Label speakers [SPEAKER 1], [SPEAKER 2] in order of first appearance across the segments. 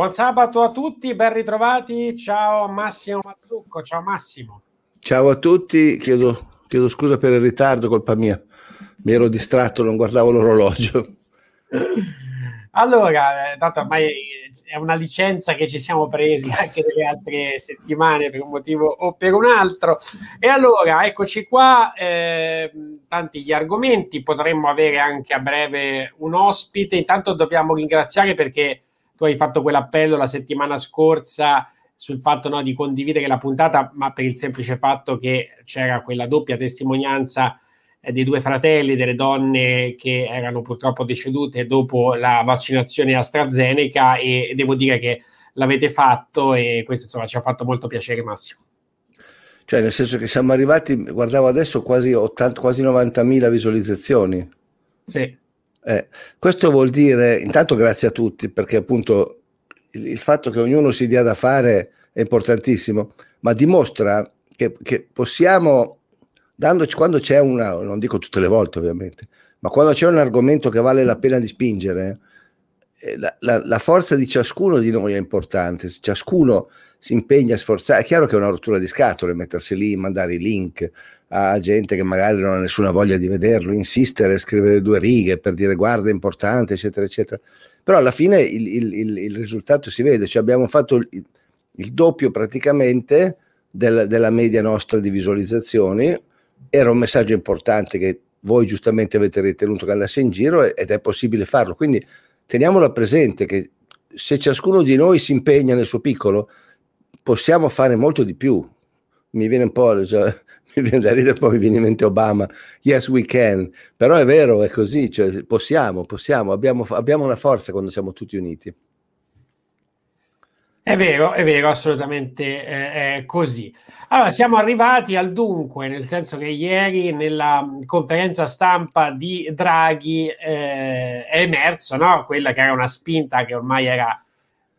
[SPEAKER 1] Buon sabato a tutti, ben ritrovati. Ciao Massimo Mazzucco, ciao Massimo.
[SPEAKER 2] Ciao a tutti, chiedo, chiedo scusa per il ritardo, colpa mia. Mi ero distratto, non guardavo l'orologio.
[SPEAKER 1] Allora, eh, tanto ormai è una licenza che ci siamo presi anche delle altre settimane per un motivo o per un altro. E allora, eccoci qua, eh, tanti gli argomenti, potremmo avere anche a breve un ospite. Intanto dobbiamo ringraziare perché tu hai fatto quell'appello la settimana scorsa sul fatto no, di condividere la puntata, ma per il semplice fatto che c'era quella doppia testimonianza eh, dei due fratelli, delle donne che erano purtroppo decedute dopo la vaccinazione AstraZeneca e devo dire che l'avete fatto e questo insomma ci ha fatto molto piacere Massimo.
[SPEAKER 2] Cioè nel senso che siamo arrivati, guardavo adesso, quasi, 80, quasi 90.000 visualizzazioni.
[SPEAKER 1] Sì.
[SPEAKER 2] Eh, questo vuol dire, intanto grazie a tutti, perché appunto il, il, fatto che ognuno si dia da fare è importantissimo, ma dimostra che, che possiamo, dandoci, quando c'è una, non dico tutte le volte ovviamente, ma quando c'è un argomento che vale la pena di spingere, eh, la, la, la forza di ciascuno di noi è importante, se ciascuno si impegna a sforzare, è chiaro che è una rottura di scatole mettersi lì, mandare i link, a gente che magari non ha nessuna voglia di vederlo, insistere, scrivere due righe per dire guarda è importante, eccetera, eccetera. Però alla fine il, il, il, il risultato si vede, cioè abbiamo fatto il, doppio praticamente del, della media nostra di visualizzazioni, era un messaggio importante che voi giustamente avete ritenuto che andasse in giro ed è possibile farlo. Quindi teniamolo presente che se ciascuno di noi si impegna nel suo piccolo, possiamo fare molto di più. Mi viene un po', mi viene da ridere, poi mi viene in mente Obama, yes we can, però è vero, è così, cioè, possiamo, possiamo, abbiamo, abbiamo una forza quando siamo tutti uniti.
[SPEAKER 1] È vero, è vero, assolutamente eh, così. Allora, siamo arrivati al dunque, nel senso che ieri nella conferenza stampa di Draghi eh, è emerso no? quella che era una spinta che ormai era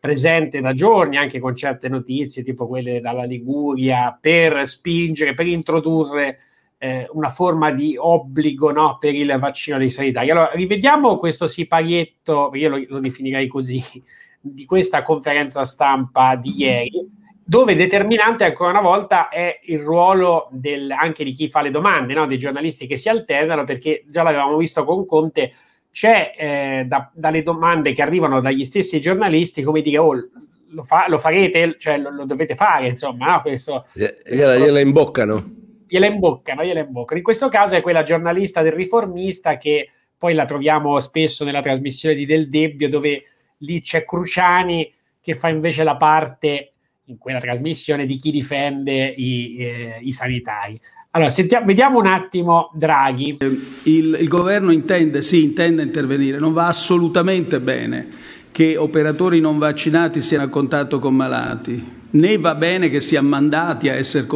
[SPEAKER 1] presente da giorni, anche con certe notizie, tipo quelle dalla Liguria, per spingere, per introdurre eh, una forma di obbligo no, per il vaccino dei sanitari. Allora, rivediamo questo siparietto, io lo, lo definirei così, di questa conferenza stampa di ieri, dove determinante ancora una volta è il ruolo del, anche di chi fa le domande, no? dei giornalisti che si alternano, perché già l'avevamo visto con Conte, c'è eh, da, dalle domande che arrivano dagli stessi giornalisti come dire oh, lo, fa, lo farete, cioè lo, lo, dovete fare, insomma, no? Questo,
[SPEAKER 2] gliela, gliela imboccano.
[SPEAKER 1] Gliela imboccano, gliela imboccano. In questo caso è quella giornalista del riformista che poi la troviamo spesso nella trasmissione di Del Debbio, dove lì c'è Cruciani che fa invece la parte in quella trasmissione di chi difende i, eh, i sanitari. Allora, sentiamo, vediamo un attimo Draghi.
[SPEAKER 3] Il, il, governo intende, sì, intende intervenire, non va assolutamente bene che operatori non vaccinati siano a contatto con malati, né va bene che siano mandati a essere,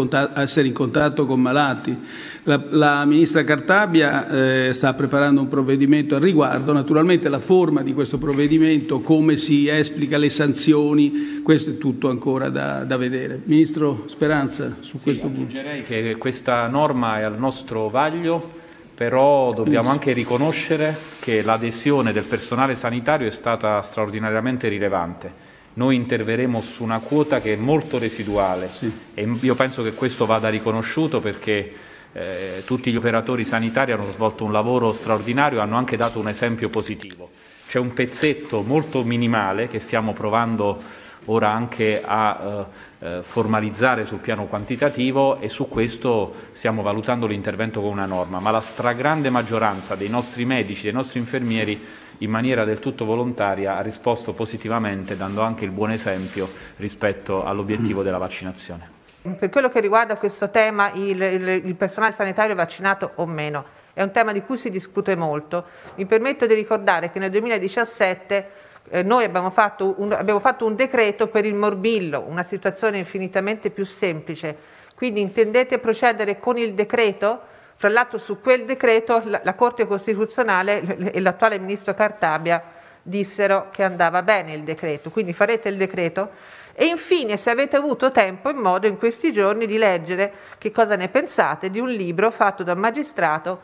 [SPEAKER 3] in contatto con malati. La, la ministra Cartabia eh, sta preparando un provvedimento al riguardo, naturalmente la forma di questo provvedimento, come si esplica le sanzioni, questo è tutto ancora da, da vedere. Ministro Speranza, su
[SPEAKER 4] sì,
[SPEAKER 3] questo punto.
[SPEAKER 4] Direi che questa norma è al nostro vaglio, però dobbiamo anche riconoscere che l'adesione del personale sanitario è stata straordinariamente rilevante. Noi interveremo su una quota che è molto residuale
[SPEAKER 3] sì.
[SPEAKER 4] e io penso che questo vada riconosciuto perché eh, tutti gli operatori sanitari hanno svolto un lavoro straordinario e hanno anche dato un esempio positivo. C'è un pezzetto molto minimale che stiamo provando ora anche a eh, formalizzare sul piano quantitativo e su questo stiamo valutando l'intervento con una norma, ma la stragrande maggioranza dei nostri medici, dei nostri infermieri in maniera del tutto volontaria ha risposto positivamente dando anche il buon esempio rispetto all'obiettivo della vaccinazione.
[SPEAKER 5] Per quello che riguarda questo tema, il, il, il personale sanitario è vaccinato o meno, è un tema di cui si discute molto. Mi permetto di ricordare che nel 2017 eh, noi abbiamo fatto, un, abbiamo fatto un decreto per il morbillo, una situazione infinitamente più semplice. Quindi intendete procedere con il decreto? Fra l'altro su quel decreto la, la Corte Costituzionale e l'attuale Ministro Cartabia dissero che andava bene il decreto, quindi farete il decreto? E infine, se avete avuto tempo e modo in questi giorni di leggere che cosa ne pensate di un libro fatto da un magistrato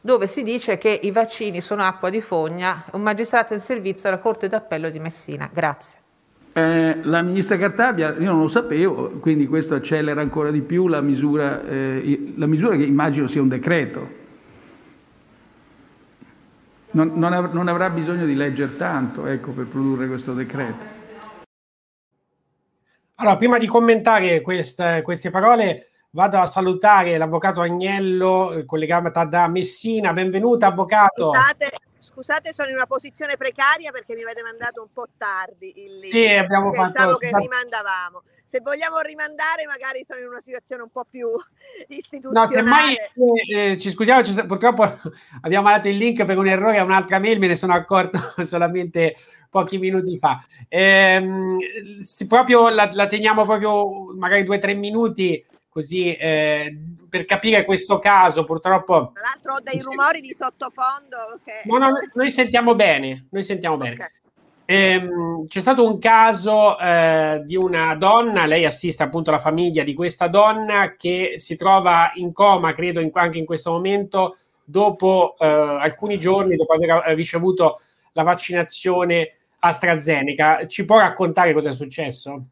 [SPEAKER 5] dove si dice che i vaccini sono acqua di fogna, un magistrato in servizio alla Corte d'Appello di Messina. Grazie.
[SPEAKER 3] Eh, la ministra Cartabia, io non lo sapevo, quindi questo accelera ancora di più la misura, eh, la misura che immagino sia un decreto. Non, non, av- non avrà bisogno di leggere tanto ecco, per produrre questo decreto.
[SPEAKER 1] Allora, prima di commentare queste, queste parole, vado a salutare l'avvocato Agnello, collegata da Messina. Benvenuta, avvocato.
[SPEAKER 6] Scusate, scusate, sono in una posizione precaria perché mi avete mandato un po' tardi il link.
[SPEAKER 1] Sì, abbiamo
[SPEAKER 6] Pensavo
[SPEAKER 1] fatto...
[SPEAKER 6] che rimandavamo. Se vogliamo rimandare, magari sono in una situazione un po' più istituzionale.
[SPEAKER 1] No, semmai eh, ci scusiamo, purtroppo abbiamo mandato il link per un errore a un'altra mail, me ne sono accorto solamente pochi minuti fa. Ehm, proprio la, la, teniamo proprio magari due o tre minuti così eh, per capire questo caso purtroppo
[SPEAKER 6] tra l'altro ho dei rumori di sottofondo che...
[SPEAKER 1] no, no, noi sentiamo bene noi sentiamo bene okay. ehm, c'è stato un caso eh, di una donna lei assiste appunto la famiglia di questa donna che si trova in coma credo in, anche in questo momento dopo eh, alcuni giorni dopo aver ricevuto la vaccinazione AstraZeneca ci può raccontare cosa è successo?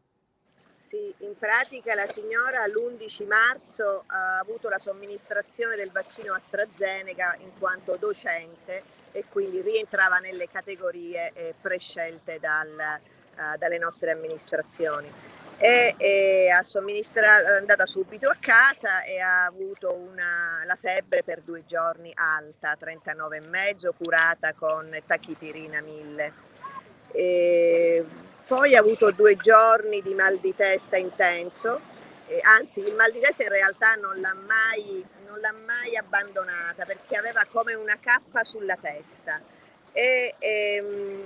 [SPEAKER 6] In pratica la signora l'11 marzo ha avuto la somministrazione del vaccino AstraZeneca in quanto docente e quindi rientrava nelle categorie eh, prescelte dal, uh, dalle nostre amministrazioni. E, e ha è andata subito a casa e ha avuto una, la febbre per due giorni alta, 39,5, curata con tachipirina 1000. E poi ha avuto due giorni di mal di testa intenso, eh, anzi il mal di testa in realtà non l'ha, mai, non l'ha mai abbandonata perché aveva come una cappa sulla testa. E, ehm,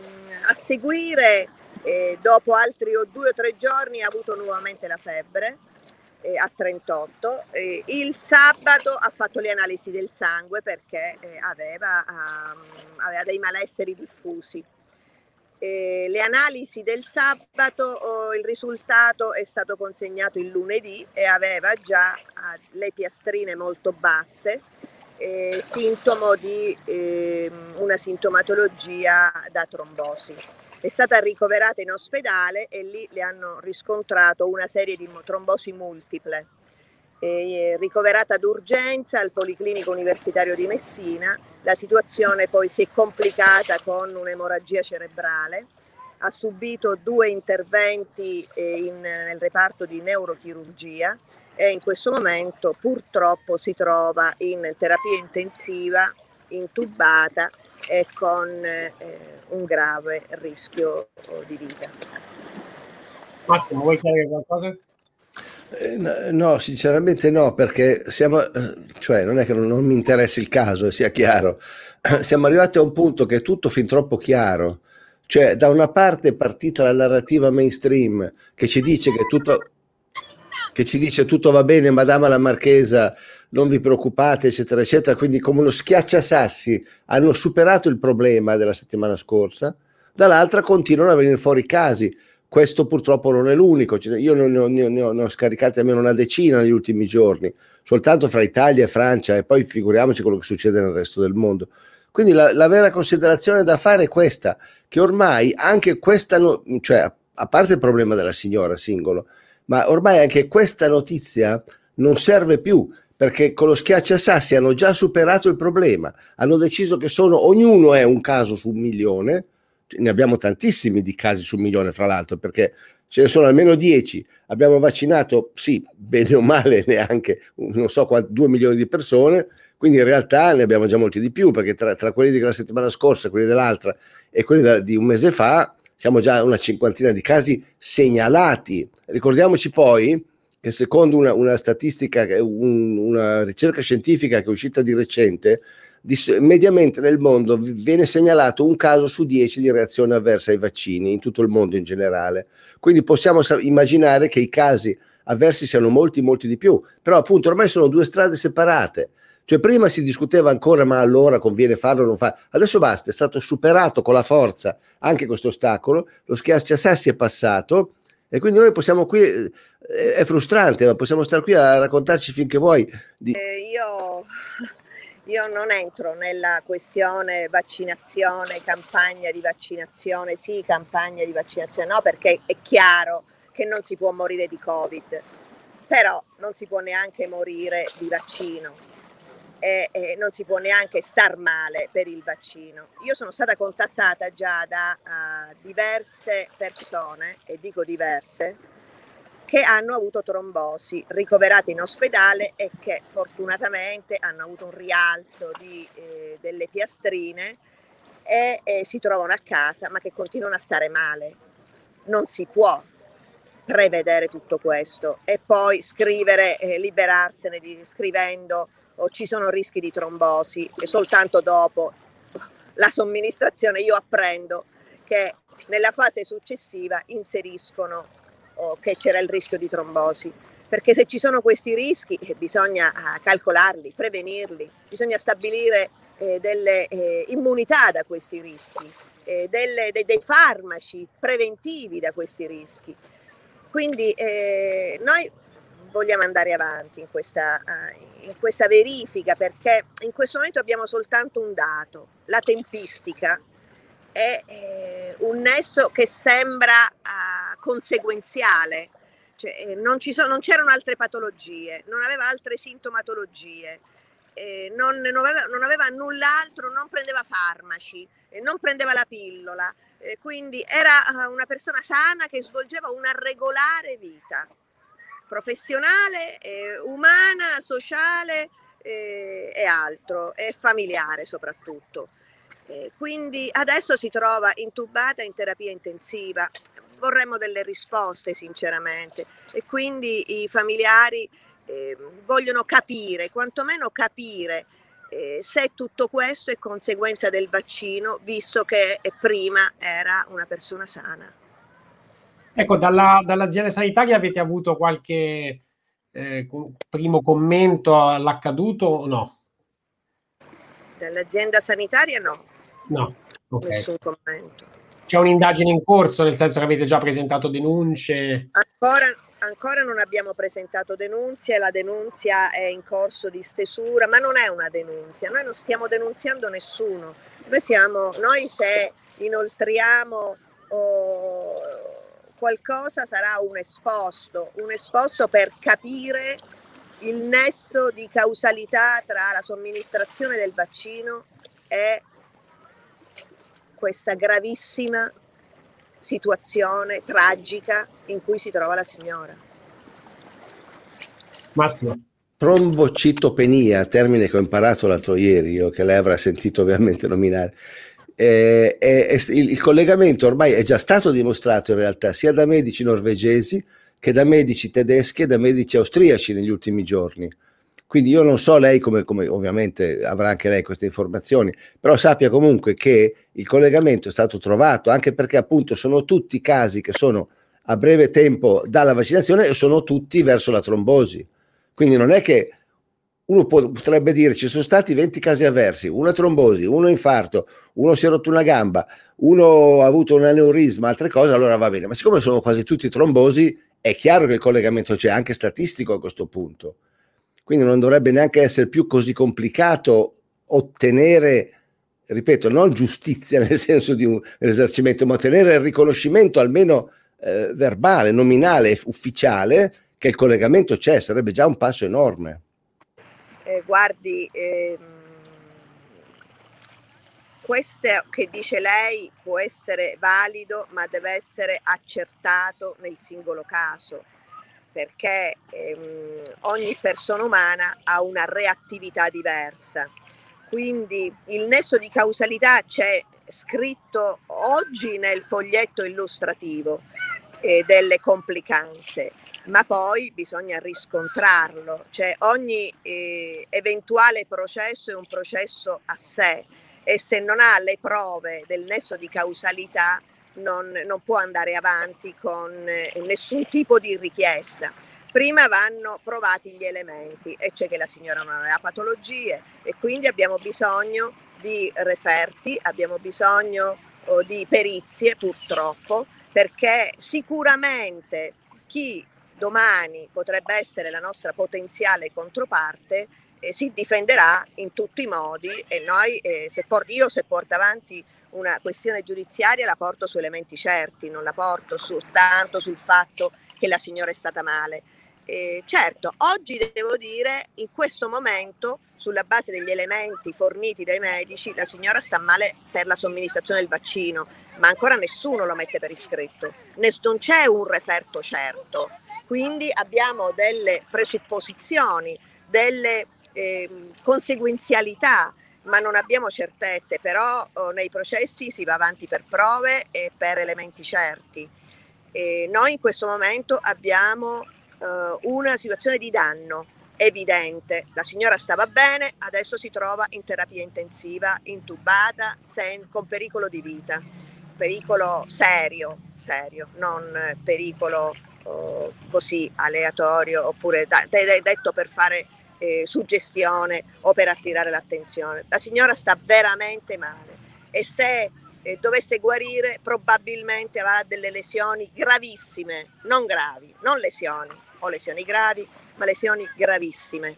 [SPEAKER 6] a seguire, eh, dopo altri o due o tre giorni, ha avuto nuovamente la febbre eh, a 38. il sabato ha fatto le analisi del sangue perché eh, aveva, um, aveva dei malesseri diffusi eh, le analisi del sabato, oh, il risultato è stato consegnato il lunedì e aveva già ah, le piastrine molto basse, eh, sintomo di eh, una sintomatologia da trombosi. È stata ricoverata in ospedale e lì le hanno riscontrato una serie di trombosi multiple eh, ricoverata d'urgenza al Policlinico Universitario di Messina. La situazione poi si è complicata con un'emorragia cerebrale. Ha subito due interventi eh, in, nel reparto di neurochirurgia e in questo momento purtroppo si trova in terapia intensiva, intubata e con eh, un grave rischio di vita.
[SPEAKER 1] Massimo, vuoi chiedere qualcosa?
[SPEAKER 2] Eh, no, sinceramente no, perché siamo, eh, cioè non è che non, non mi interessi il caso, sia chiaro, siamo arrivati a un punto che è tutto fin troppo chiaro, Cioè, da una parte è partita la narrativa mainstream che ci dice che tutto, che ci dice tutto va bene, madama la marchesa, non vi preoccupate, eccetera, eccetera. Quindi, come uno schiacciasassi, hanno superato il problema della settimana scorsa. Dall'altra continuano a venire fuori casi. Questo purtroppo non è l'unico. Io ne ho, ne ho, ne ho, ne ho scaricati almeno una decina negli ultimi giorni, soltanto fra Italia e Francia, e poi figuriamoci quello che succede nel resto del mondo. Quindi la, la vera considerazione da fare è questa, che ormai anche questa, no, cioè a parte il problema della signora singolo, ma ormai anche questa notizia non serve più perché con lo schiacciasassi hanno già superato il problema, hanno deciso che sono, ognuno è un caso su un milione, ne abbiamo tantissimi di casi su milione fra l'altro, perché ce ne sono almeno 10, abbiamo vaccinato, sì, bene o male, neanche, non so quanti, 2 milioni di persone, quindi in realtà ne abbiamo già molti di più, perché tra, tra quelli della settimana scorsa, quelli dell'altra e quelli da, di un mese fa, siamo già a una cinquantina di casi segnalati. Ricordiamoci poi che secondo una, una statistica, un, una ricerca scientifica che è uscita di recente, mediamente nel mondo viene segnalato un caso su dieci di reazione avversa ai vaccini, in tutto il mondo in generale. Quindi possiamo immaginare che i casi avversi siano molti, molti di più, però appunto ormai sono due strade separate. Cioè prima si discuteva ancora ma allora conviene farlo o non farlo, adesso basta, è stato superato con la forza anche questo ostacolo, lo schiacciasassi è passato e quindi noi possiamo qui, è frustrante, ma possiamo stare qui a raccontarci finché vuoi. Di...
[SPEAKER 6] Eh, io, io non entro nella questione vaccinazione, campagna di vaccinazione, sì, campagna di vaccinazione, no, perché è chiaro che non si può morire di Covid, però non si può neanche morire di vaccino e, e, non si può neanche star male per il vaccino. Io sono stata contattata già da uh, diverse persone, e dico diverse, che hanno avuto trombosi, ricoverate in ospedale e che fortunatamente hanno avuto un rialzo di, eh, delle piastrine e, e si trovano a casa, ma che continuano a stare male. Non si può prevedere tutto questo e poi scrivere, eh, liberarsene di, scrivendo o ci sono rischi di trombosi e soltanto dopo la somministrazione io apprendo che nella fase successiva inseriscono oh, che c'era il rischio di trombosi. Perché se ci sono questi rischi eh, bisogna ah, calcolarli, prevenirli, bisogna stabilire eh, delle eh, immunità da questi rischi, eh, delle, de, dei farmaci preventivi da questi rischi. Quindi eh, noi vogliamo andare avanti in questa, in questa verifica perché in questo momento abbiamo soltanto un dato, la tempistica è eh, un nesso che sembra uh, conseguenziale, cioè, eh, non, sono, non, c'erano altre patologie, non aveva altre sintomatologie, eh, non, non, aveva, non, aveva, null'altro, non prendeva farmaci, eh, non prendeva la pillola, eh, quindi era una persona sana che svolgeva una regolare vita professionale, eh, umana, sociale eh, e altro, e familiare soprattutto. Eh, quindi adesso si trova intubata in terapia intensiva. Vorremmo delle risposte sinceramente e quindi i familiari ehm, vogliono capire, quantomeno capire eh, se tutto questo è conseguenza del vaccino, visto che prima era una persona sana.
[SPEAKER 1] Ecco, dalla, dall'azienda sanitaria avete avuto qualche eh, primo commento all'accaduto o no?
[SPEAKER 6] Dall'azienda sanitaria no.
[SPEAKER 1] No,
[SPEAKER 6] okay. nessun commento.
[SPEAKER 1] C'è un'indagine in corso, nel senso che avete già presentato denunce?
[SPEAKER 6] Ancora, ancora non abbiamo presentato denunce, la denunzia è in corso di stesura, ma non è una denunzia, noi non stiamo denunziando nessuno. Noi, siamo, noi se inoltriamo oh, qualcosa sarà un esposto, un esposto per capire il nesso di causalità tra la somministrazione del vaccino e questa gravissima situazione tragica in cui si trova la signora.
[SPEAKER 1] Massimo.
[SPEAKER 2] Trombocitopenia, termine che ho imparato l'altro ieri, io che lei avrà sentito ovviamente nominare, eh, è, il, il, collegamento ormai è già stato dimostrato in realtà sia da medici norvegesi che da medici tedeschi e da medici austriaci negli ultimi giorni. Quindi io non so lei come, come, ovviamente avrà anche lei queste informazioni, però sappia comunque che il collegamento è stato trovato, anche perché appunto sono tutti casi che sono a breve tempo dalla vaccinazione e sono tutti verso la trombosi. Quindi non è che uno potrebbe dire ci sono stati 20 casi avversi, una trombosi, uno infarto, uno si è rotto una gamba, uno ha avuto un aneurisma, altre cose, allora va bene. Ma siccome sono quasi tutti trombosi, è chiaro che il collegamento c'è, anche statistico a questo punto. Quindi non dovrebbe neanche essere più così complicato ottenere, ripeto, non giustizia nel senso di un risarcimento, ma ottenere il riconoscimento almeno eh, verbale, nominale, ufficiale, che il collegamento c'è, sarebbe già un passo enorme.
[SPEAKER 6] Eh, guardi, ehm, questo che dice lei può essere valido, ma deve essere accertato nel singolo caso perché ehm, ogni persona umana ha una reattività diversa. Quindi il nesso di causalità c'è scritto oggi nel foglietto illustrativo eh, delle complicanze, ma poi bisogna riscontrarlo, cioè ogni eh, eventuale processo è un processo a sé e se non ha le prove del nesso di causalità non, non può andare avanti con eh, nessun tipo di richiesta. Prima vanno provati gli elementi, e cioè che la signora non aveva patologie e quindi abbiamo bisogno di referti, abbiamo bisogno oh, di perizie purtroppo, perché sicuramente chi domani potrebbe essere la nostra potenziale controparte eh, si difenderà in tutti i modi e noi, eh, se por- io se porto avanti una questione giudiziaria la porto su elementi certi, non la porto soltanto sul fatto che la signora è stata male. Eh, certo, oggi devo dire, in questo momento, sulla base degli elementi forniti dai medici, la signora sta male per la somministrazione del vaccino, ma ancora nessuno lo mette per iscritto, non c'è un referto certo. Quindi abbiamo delle presupposizioni, delle eh, conseguenzialità ma non abbiamo certezze, però oh, nei processi si va avanti per prove e per elementi certi. E noi in questo momento abbiamo uh, una situazione di danno evidente. La signora stava bene, adesso si trova in terapia intensiva, intubata, sen- con pericolo di vita. Pericolo serio, serio, non pericolo uh, così aleatorio oppure da- detto per fare eh, suggestione o per attirare l'attenzione. La signora sta veramente male e se eh, dovesse guarire probabilmente avrà delle lesioni gravissime, non gravi, non lesioni o lesioni gravi, ma lesioni gravissime.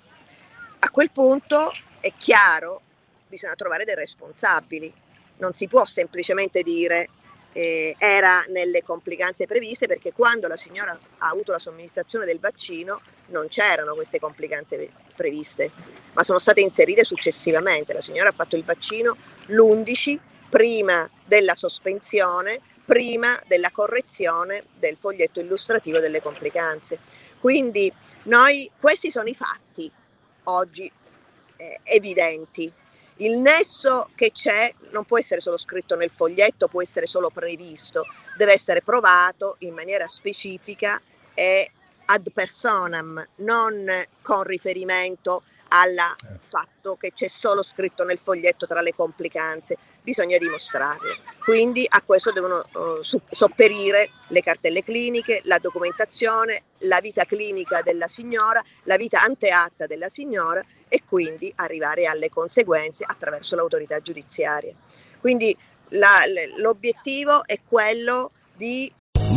[SPEAKER 6] A quel punto è chiaro, bisogna trovare dei responsabili. Non si può semplicemente dire eh, era nelle complicanze previste perché quando la signora ha avuto la somministrazione del vaccino non c'erano queste complicanze previste, ma sono state inserite successivamente. La signora ha fatto il vaccino l'11 prima della sospensione, prima della correzione del foglietto illustrativo delle complicanze. Quindi noi, questi sono i fatti oggi eh, evidenti. Il nesso che c'è non può essere solo scritto nel foglietto, può essere solo previsto, deve essere provato in maniera specifica e ad personam, non con riferimento al certo. fatto che c'è solo scritto nel foglietto tra le complicanze, bisogna dimostrarlo. Quindi a questo devono uh, sopperire le cartelle cliniche, la documentazione, la vita clinica della signora, la vita anteatta della signora e quindi arrivare alle conseguenze attraverso l'autorità giudiziaria. Quindi la, l'obiettivo è quello di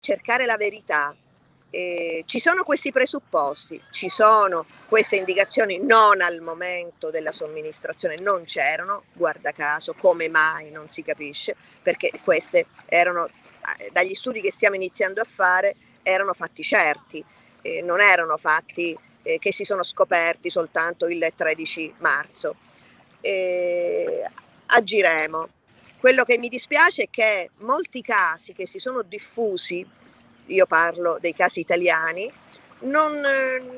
[SPEAKER 6] Cercare la verità. Eh, ci sono questi presupposti, ci sono queste indicazioni non al momento della somministrazione, non c'erano, guarda caso, come mai non si capisce, perché queste erano, eh, dagli studi che stiamo iniziando a fare, erano fatti certi, eh, non erano fatti eh, che si sono scoperti soltanto il 13 marzo. Agiremo. Quello che mi dispiace è che molti casi che si sono diffusi io parlo dei casi italiani, non,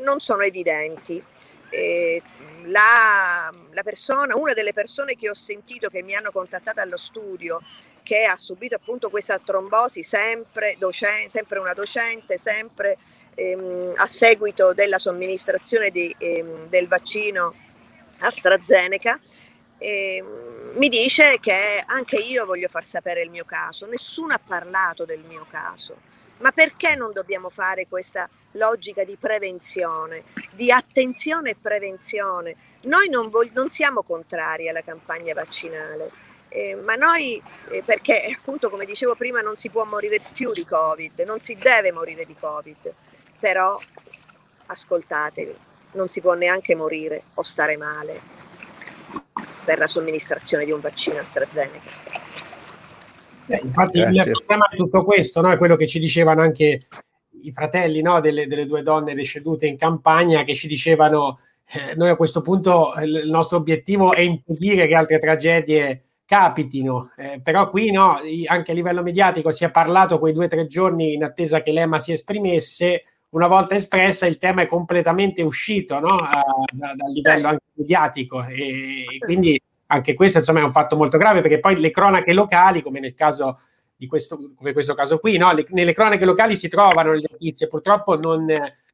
[SPEAKER 6] non sono evidenti. Eh, la, la, persona, una delle persone che ho sentito che mi hanno contattato allo studio, che ha subito appunto questa trombosi, sempre, docente, sempre una docente, sempre ehm, a seguito della somministrazione di, ehm, del vaccino AstraZeneca, ehm, mi dice che anche io voglio far sapere il mio caso, nessuno ha parlato del mio caso ma perché non dobbiamo fare questa logica di prevenzione, di attenzione e prevenzione? Noi non, vog- non siamo contrari alla campagna vaccinale, eh, ma noi, eh, perché appunto come dicevo prima, non si può morire più di Covid, non si deve morire di Covid, però ascoltatevi, non si può neanche morire o stare male per la somministrazione di un vaccino AstraZeneca.
[SPEAKER 1] Eh, infatti Grazie. il problema di tutto questo no, è quello che ci dicevano anche i fratelli no, delle, delle, due donne decedute in campagna che ci dicevano eh, noi a questo punto il nostro obiettivo è impedire che altre tragedie capitino, eh, però qui no, anche a livello mediatico si è parlato quei due o tre giorni in attesa che l'EMA si esprimesse, una volta espressa il tema è completamente uscito no, a, da, dal livello anche mediatico e, e quindi anche questo insomma è un fatto molto grave perché poi le cronache locali, come nel caso di questo, come questo caso qui, no? le, nelle cronache locali si trovano le notizie, purtroppo non,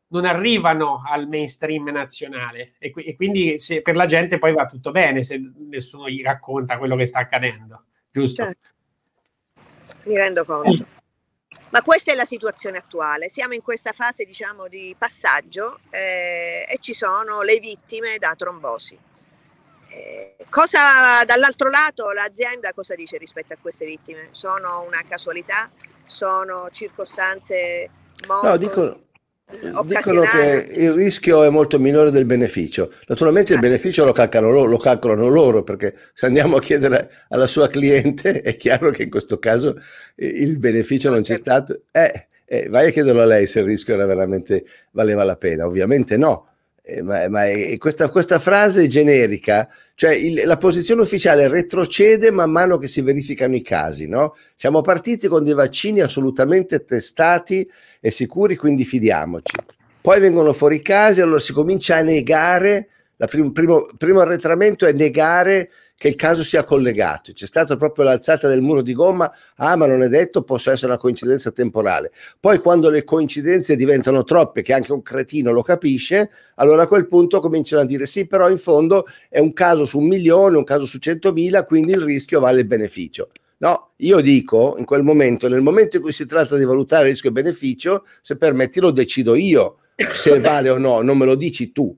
[SPEAKER 1] non arrivano al mainstream nazionale e, e quindi se, per la gente poi va tutto bene se nessuno gli racconta quello che sta accadendo, giusto?
[SPEAKER 6] Certo. Mi rendo conto. Ma questa è la situazione attuale, siamo in questa fase diciamo di passaggio eh, e ci sono le vittime da trombosi. Eh, cosa dall'altro lato l'azienda cosa dice rispetto a queste vittime? Sono una casualità? Sono circostanze molto
[SPEAKER 2] no, dico, dicono che il rischio è molto minore del beneficio. Naturalmente il certo. beneficio lo calcolano, loro, lo calcolano loro perché se andiamo a chiedere alla sua cliente è chiaro che in questo caso il beneficio non c'è certo. stato. Eh, eh, vai a chiederlo a lei se il rischio era veramente valeva la pena. Ovviamente no eh, ma, ma è, questa, questa, frase generica, cioè il, la posizione ufficiale retrocede man mano che si verificano i casi, no? Siamo partiti con dei vaccini assolutamente testati e sicuri, quindi fidiamoci. Poi vengono fuori i casi, allora si comincia a negare, il prim, primo, primo arretramento è negare che il caso sia collegato. C'è stata proprio l'alzata del muro di gomma, ah ma non è detto, possa essere una coincidenza temporale. Poi quando le coincidenze diventano troppe, che anche un cretino lo capisce, allora a quel punto cominciano a dire sì, però in fondo è un caso su un milione, un caso su centomila, quindi il rischio vale il beneficio. No, io dico in quel momento, nel momento in cui si tratta di valutare rischio e beneficio, se permetti lo decido io se vale o no, non me lo dici tu.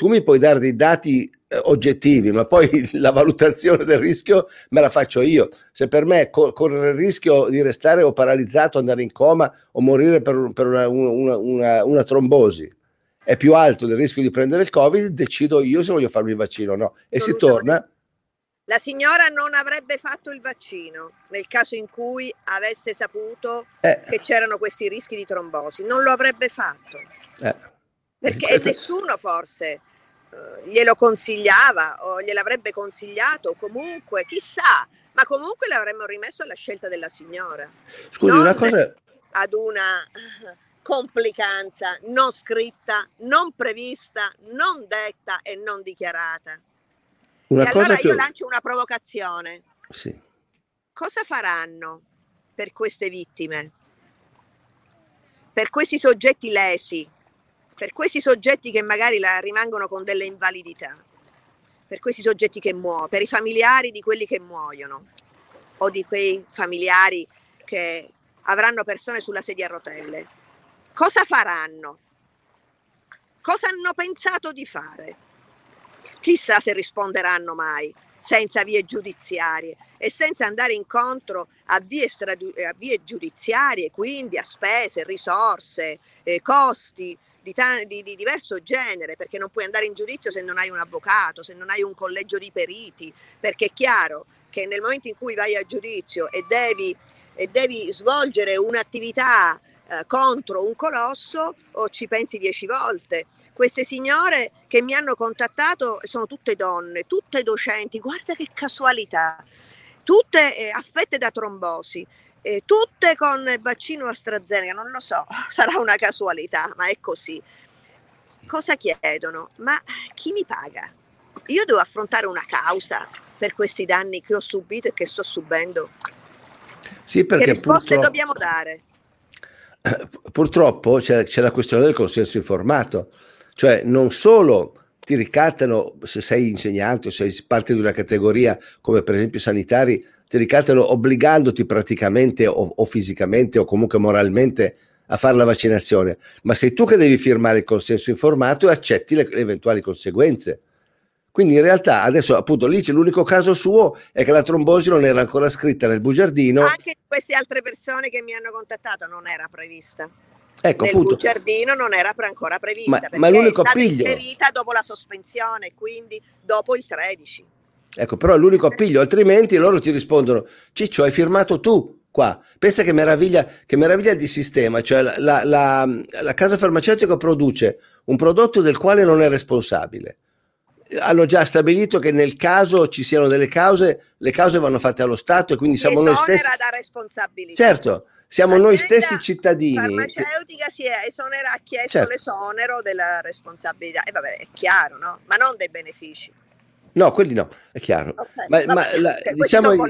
[SPEAKER 2] Tu mi puoi dare dei dati eh, oggettivi, ma poi la valutazione del rischio me la faccio io. Se per me cor- correre il rischio di restare o paralizzato, andare in coma o morire per, per una, una, una, una, trombosi è più alto del rischio di prendere il Covid, decido io se voglio farmi il vaccino o no. E si torna.
[SPEAKER 6] La signora non avrebbe fatto il vaccino nel caso in cui avesse saputo eh. che c'erano questi rischi di trombosi, non lo avrebbe fatto. Eh. Perché questo... nessuno forse glielo consigliava o gliel'avrebbe consigliato, comunque, chissà, ma comunque l'avremmo rimesso alla scelta della signora.
[SPEAKER 2] Scusi, non una cosa...
[SPEAKER 6] Ad una complicanza non scritta, non prevista, non detta e non dichiarata. Una e allora che... io lancio una provocazione.
[SPEAKER 2] Sì.
[SPEAKER 6] Cosa faranno per queste vittime? Per questi soggetti lesi? Per questi soggetti che magari la, rimangono con delle invalidità, per questi soggetti che muoiono, per i familiari di quelli che muoiono o di quei familiari che avranno persone sulla sedia a rotelle. Cosa faranno? Cosa hanno pensato di fare? Chissà se risponderanno mai senza vie giudiziarie e senza andare incontro a vie, stradu- a vie giudiziarie, quindi a spese, risorse, eh, costi di, ta- di, di, diverso genere, perché non puoi andare in giudizio se non hai un avvocato, se non hai un collegio di periti, perché è chiaro che nel momento in cui vai a giudizio e devi, e devi svolgere un'attività eh, contro un colosso o ci pensi dieci volte. Queste signore che mi hanno contattato sono tutte donne, tutte docenti, guarda che casualità, tutte eh, affette da trombosi, eh, tutte con vaccino AstraZeneca, non lo so, sarà una casualità, ma è così. Cosa chiedono? Ma chi mi paga? Io devo affrontare una causa per questi danni che ho subito e che sto subendo.
[SPEAKER 2] Sì, perché
[SPEAKER 6] che risposte
[SPEAKER 2] purtroppo,
[SPEAKER 6] dobbiamo dare?
[SPEAKER 2] purtroppo c'è, c'è la questione del consenso informato, cioè non solo ti ricattano, se sei insegnante o sei parte di una categoria come per esempio sanitari, ti ricattano obbligandoti praticamente o, o, fisicamente o comunque moralmente a fare la vaccinazione, ma sei tu che devi firmare il consenso informato e accetti le, le eventuali conseguenze. Quindi in realtà adesso appunto lì c'è l'unico caso suo è che la trombosi non era ancora scritta nel bugiardino.
[SPEAKER 6] Anche queste altre persone che mi hanno contattato non era prevista.
[SPEAKER 2] Ecco,
[SPEAKER 6] nel
[SPEAKER 2] appunto.
[SPEAKER 6] bugiardino non era ancora prevista
[SPEAKER 2] Ma-
[SPEAKER 6] perché
[SPEAKER 2] ma l'unico
[SPEAKER 6] è stata
[SPEAKER 2] appiglio-
[SPEAKER 6] inserita dopo la sospensione, quindi dopo il 13.
[SPEAKER 2] Ecco, però è l'unico appiglio, altrimenti loro ti rispondono: Ciccio, hai firmato tu qua. Pensa che meraviglia, che meraviglia di sistema, cioè la, la- la- la casa farmaceutica produce un prodotto del quale non è responsabile. Hanno già stabilito che nel caso ci siano delle cause, le cause vanno fatte allo Stato e quindi siamo noi stessi.
[SPEAKER 6] Esonera da responsabilità.
[SPEAKER 2] Certo, siamo noi stessi cittadini. che-
[SPEAKER 6] farmaceutica si è esonera, ha chiesto
[SPEAKER 2] Certo.
[SPEAKER 6] l'esonero della responsabilità. E vabbè, è chiaro, no? Ma non dei benefici.
[SPEAKER 2] No, quelli no, è chiaro.
[SPEAKER 6] Ok,
[SPEAKER 2] Ma,
[SPEAKER 6] va
[SPEAKER 2] ma la- diciamo il,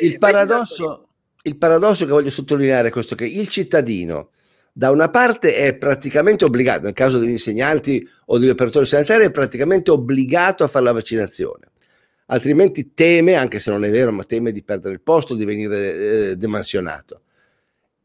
[SPEAKER 2] il paradosso, il paradosso che voglio sottolineare è questo: che il cittadino, da una parte, è praticamente obbligato, nel caso degli insegnanti o degli operatori sanitari, è praticamente obbligato a fare la vaccinazione. Altrimenti teme, anche se non è vero, ma teme di perdere il posto, di venire eh, demansionato.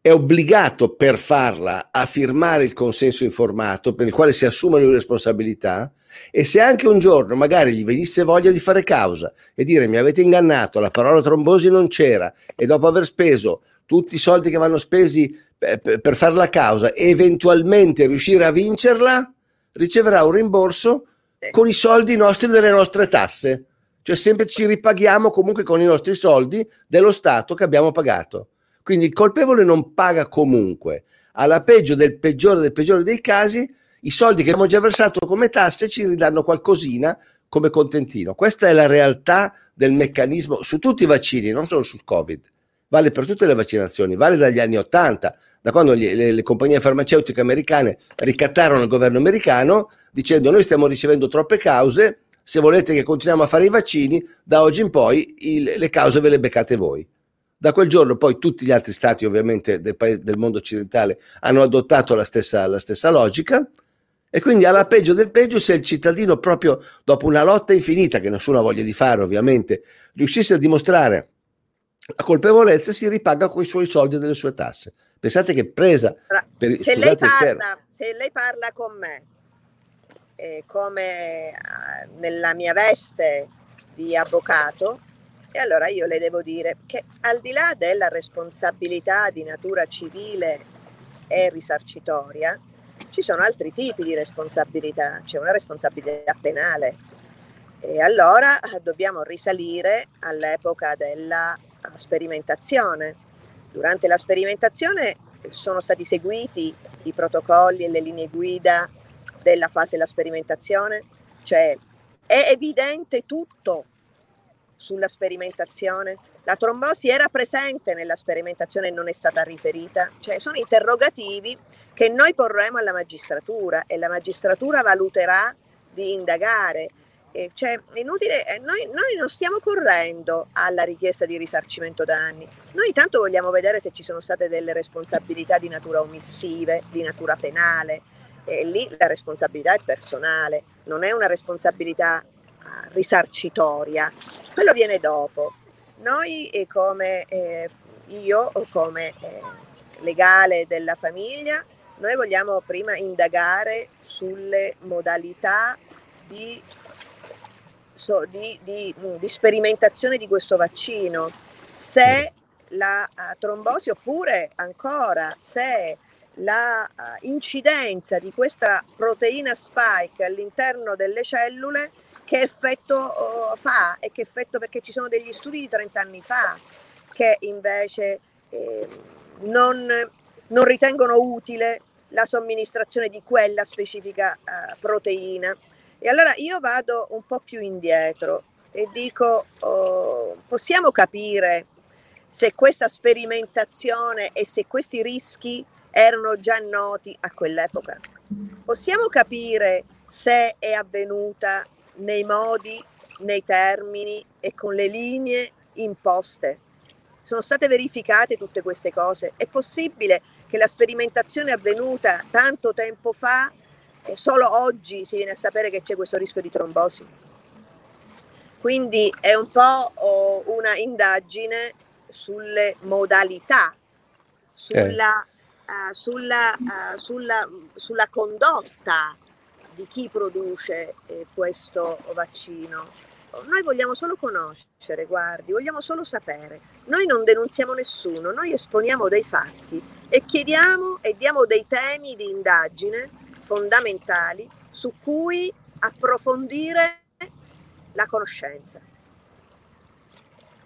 [SPEAKER 2] È obbligato per farla a firmare il consenso informato per il quale si assume le responsabilità e se anche un giorno magari gli venisse voglia di fare causa e dire mi avete ingannato, la parola trombosi non c'era e dopo aver speso tutti i soldi che vanno spesi per, per- per fare la causa e eventualmente riuscire a vincerla, riceverà un rimborso con i soldi nostri delle nostre tasse. Cioè sempre ci ripaghiamo comunque con i nostri soldi dello Stato che abbiamo pagato. Quindi il colpevole non paga comunque. Alla peggio del peggiore del peggiore dei casi, i soldi che abbiamo già versato come tasse ci ridanno qualcosina come contentino. Questa è la realtà del meccanismo su tutti i vaccini, non solo sul Covid. Vale per tutte le vaccinazioni, vale dagli anni 80, da quando gli- le, le compagnie farmaceutiche americane ricattarono il governo americano dicendo noi stiamo ricevendo troppe cause, se volete che continuiamo a fare i vaccini, da oggi in poi il- le cause ve le beccate voi. Da quel giorno poi tutti gli altri stati ovviamente del, paese- del mondo occidentale hanno adottato la stessa, la stessa logica e quindi alla peggio del peggio se il cittadino proprio dopo una lotta infinita che nessuno ha voglia di fare ovviamente riuscisse a dimostrare la colpevolezza si ripaga con i suoi soldi e delle sue tasse. Pensate che presa per,
[SPEAKER 6] se, lei parla, se lei parla con me eh, come eh, nella mia veste di avvocato, e allora io le devo dire che al di là della responsabilità di natura civile e risarcitoria, ci sono altri tipi di responsabilità, c'è una responsabilità penale. E allora eh, dobbiamo risalire all'epoca della eh, sperimentazione. Durante la sperimentazione sono stati seguiti i protocolli e le linee guida della fase della sperimentazione, cioè è evidente tutto sulla sperimentazione. La trombosi era presente nella sperimentazione e non è stata riferita, cioè sono interrogativi che noi porremo alla magistratura e la magistratura valuterà di indagare. Eh, cioè, è inutile, eh, noi, noi non stiamo correndo alla richiesta di risarcimento danni, noi tanto vogliamo vedere se ci sono state delle responsabilità di natura omissive, di natura penale, e lì la responsabilità è personale, non è una responsabilità risarcitoria, quello viene dopo. Noi eh, come eh, io come eh, legale della famiglia, noi vogliamo prima indagare sulle modalità di, so, di, di, di sperimentazione di questo vaccino, se la trombosi oppure ancora se la uh, incidenza di questa proteina spike all'interno delle cellule che effetto uh, fa e che effetto perché ci sono degli studi di 30 anni fa che invece eh, non, non, ritengono utile la somministrazione di quella specifica uh, proteina. E allora io vado un po' più indietro e dico, oh, possiamo capire se questa sperimentazione e se questi rischi erano già noti a quell'epoca? Possiamo capire se è avvenuta nei modi, nei termini e con le linee imposte? Sono state verificate tutte queste cose? È possibile che la sperimentazione avvenuta tanto tempo fa e solo oggi si viene a sapere che c'è questo rischio di trombosi? Quindi è un po' oh, una indagine sulle modalità, sulla, uh, sulla, uh, sulla, sulla, condotta di chi produce eh, questo vaccino. Noi vogliamo solo conoscere, guardi, vogliamo solo sapere. Noi non denunziamo nessuno, noi esponiamo dei fatti e chiediamo e diamo dei temi di indagine fondamentali su cui approfondire la conoscenza.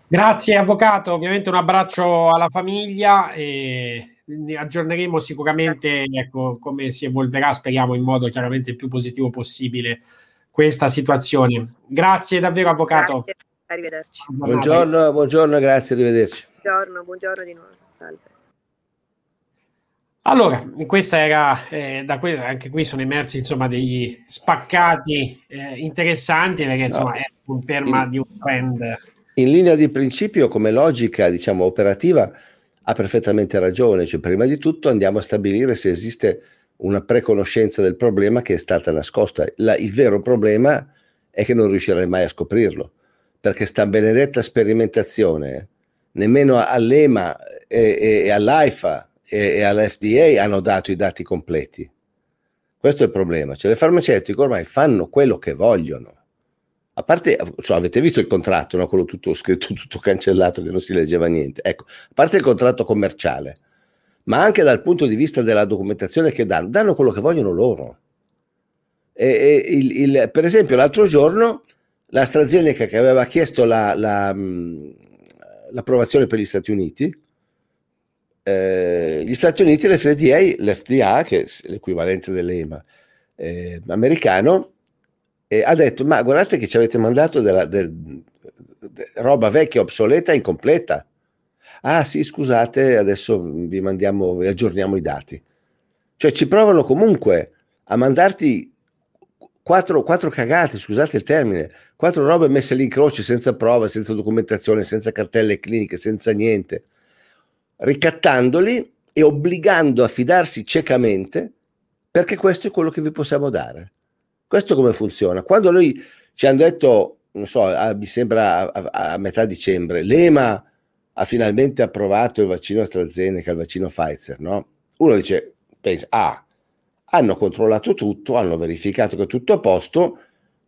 [SPEAKER 1] Grazie avvocato, ovviamente un abbraccio alla famiglia e ne aggiorneremo sicuramente ecco, come si evolverà, speriamo in modo chiaramente il più positivo possibile questa situazione. Grazie davvero avvocato.
[SPEAKER 6] Grazie. Arrivederci.
[SPEAKER 2] Buongiorno, buongiorno, grazie, arrivederci.
[SPEAKER 6] Buongiorno, buongiorno di nuovo. Salve.
[SPEAKER 1] Allora, questa era, eh, da que- anche qui sono emersi insomma degli spaccati eh, interessanti perché insomma no. è conferma di un trend
[SPEAKER 2] in linea di principio, come logica, diciamo, operativa, ha perfettamente ragione. Cioè, prima di tutto andiamo a stabilire se esiste una preconoscenza del problema che è stata nascosta. La, il vero problema è che non riuscirai mai a scoprirlo, perché sta benedetta sperimentazione, nemmeno all'EMA e, e, e all'AIFA e, e all'FDA hanno dato i dati completi. Questo è il problema. Cioè, le farmaceutiche ormai fanno quello che vogliono a parte, cioè, avete visto il contratto, no? quello tutto scritto, tutto cancellato, che non si leggeva niente. Ecco, a parte il contratto commerciale, ma anche dal punto di vista della documentazione che danno, danno quello che vogliono loro. E, e il, il, per esempio, l'altro giorno l'AstraZeneca che aveva chiesto la, la, l'approvazione per gli Stati Uniti, eh, gli Stati Uniti, l'FDA, l'FDA, che è l'equivalente dell'EMA eh, americano, e ha detto ma guardate che ci avete mandato della, del, de, roba vecchia, obsoleta, incompleta. Ah sì, scusate, adesso vi mandiamo, vi aggiorniamo i dati. Cioè ci provano comunque a mandarti quattro, quattro cagate, scusate il termine, quattro robe messe lì in croce senza prova, senza documentazione, senza cartelle cliniche, senza niente, ricattandoli e obbligando a fidarsi ciecamente perché questo è quello che vi possiamo dare. Questo come funziona? Quando noi ci hanno detto, non so, a, mi sembra a, a, metà dicembre, l'EMA ha finalmente approvato il vaccino AstraZeneca, il vaccino Pfizer, no? Uno dice, pensa, ah, hanno controllato tutto, hanno verificato che è tutto a posto,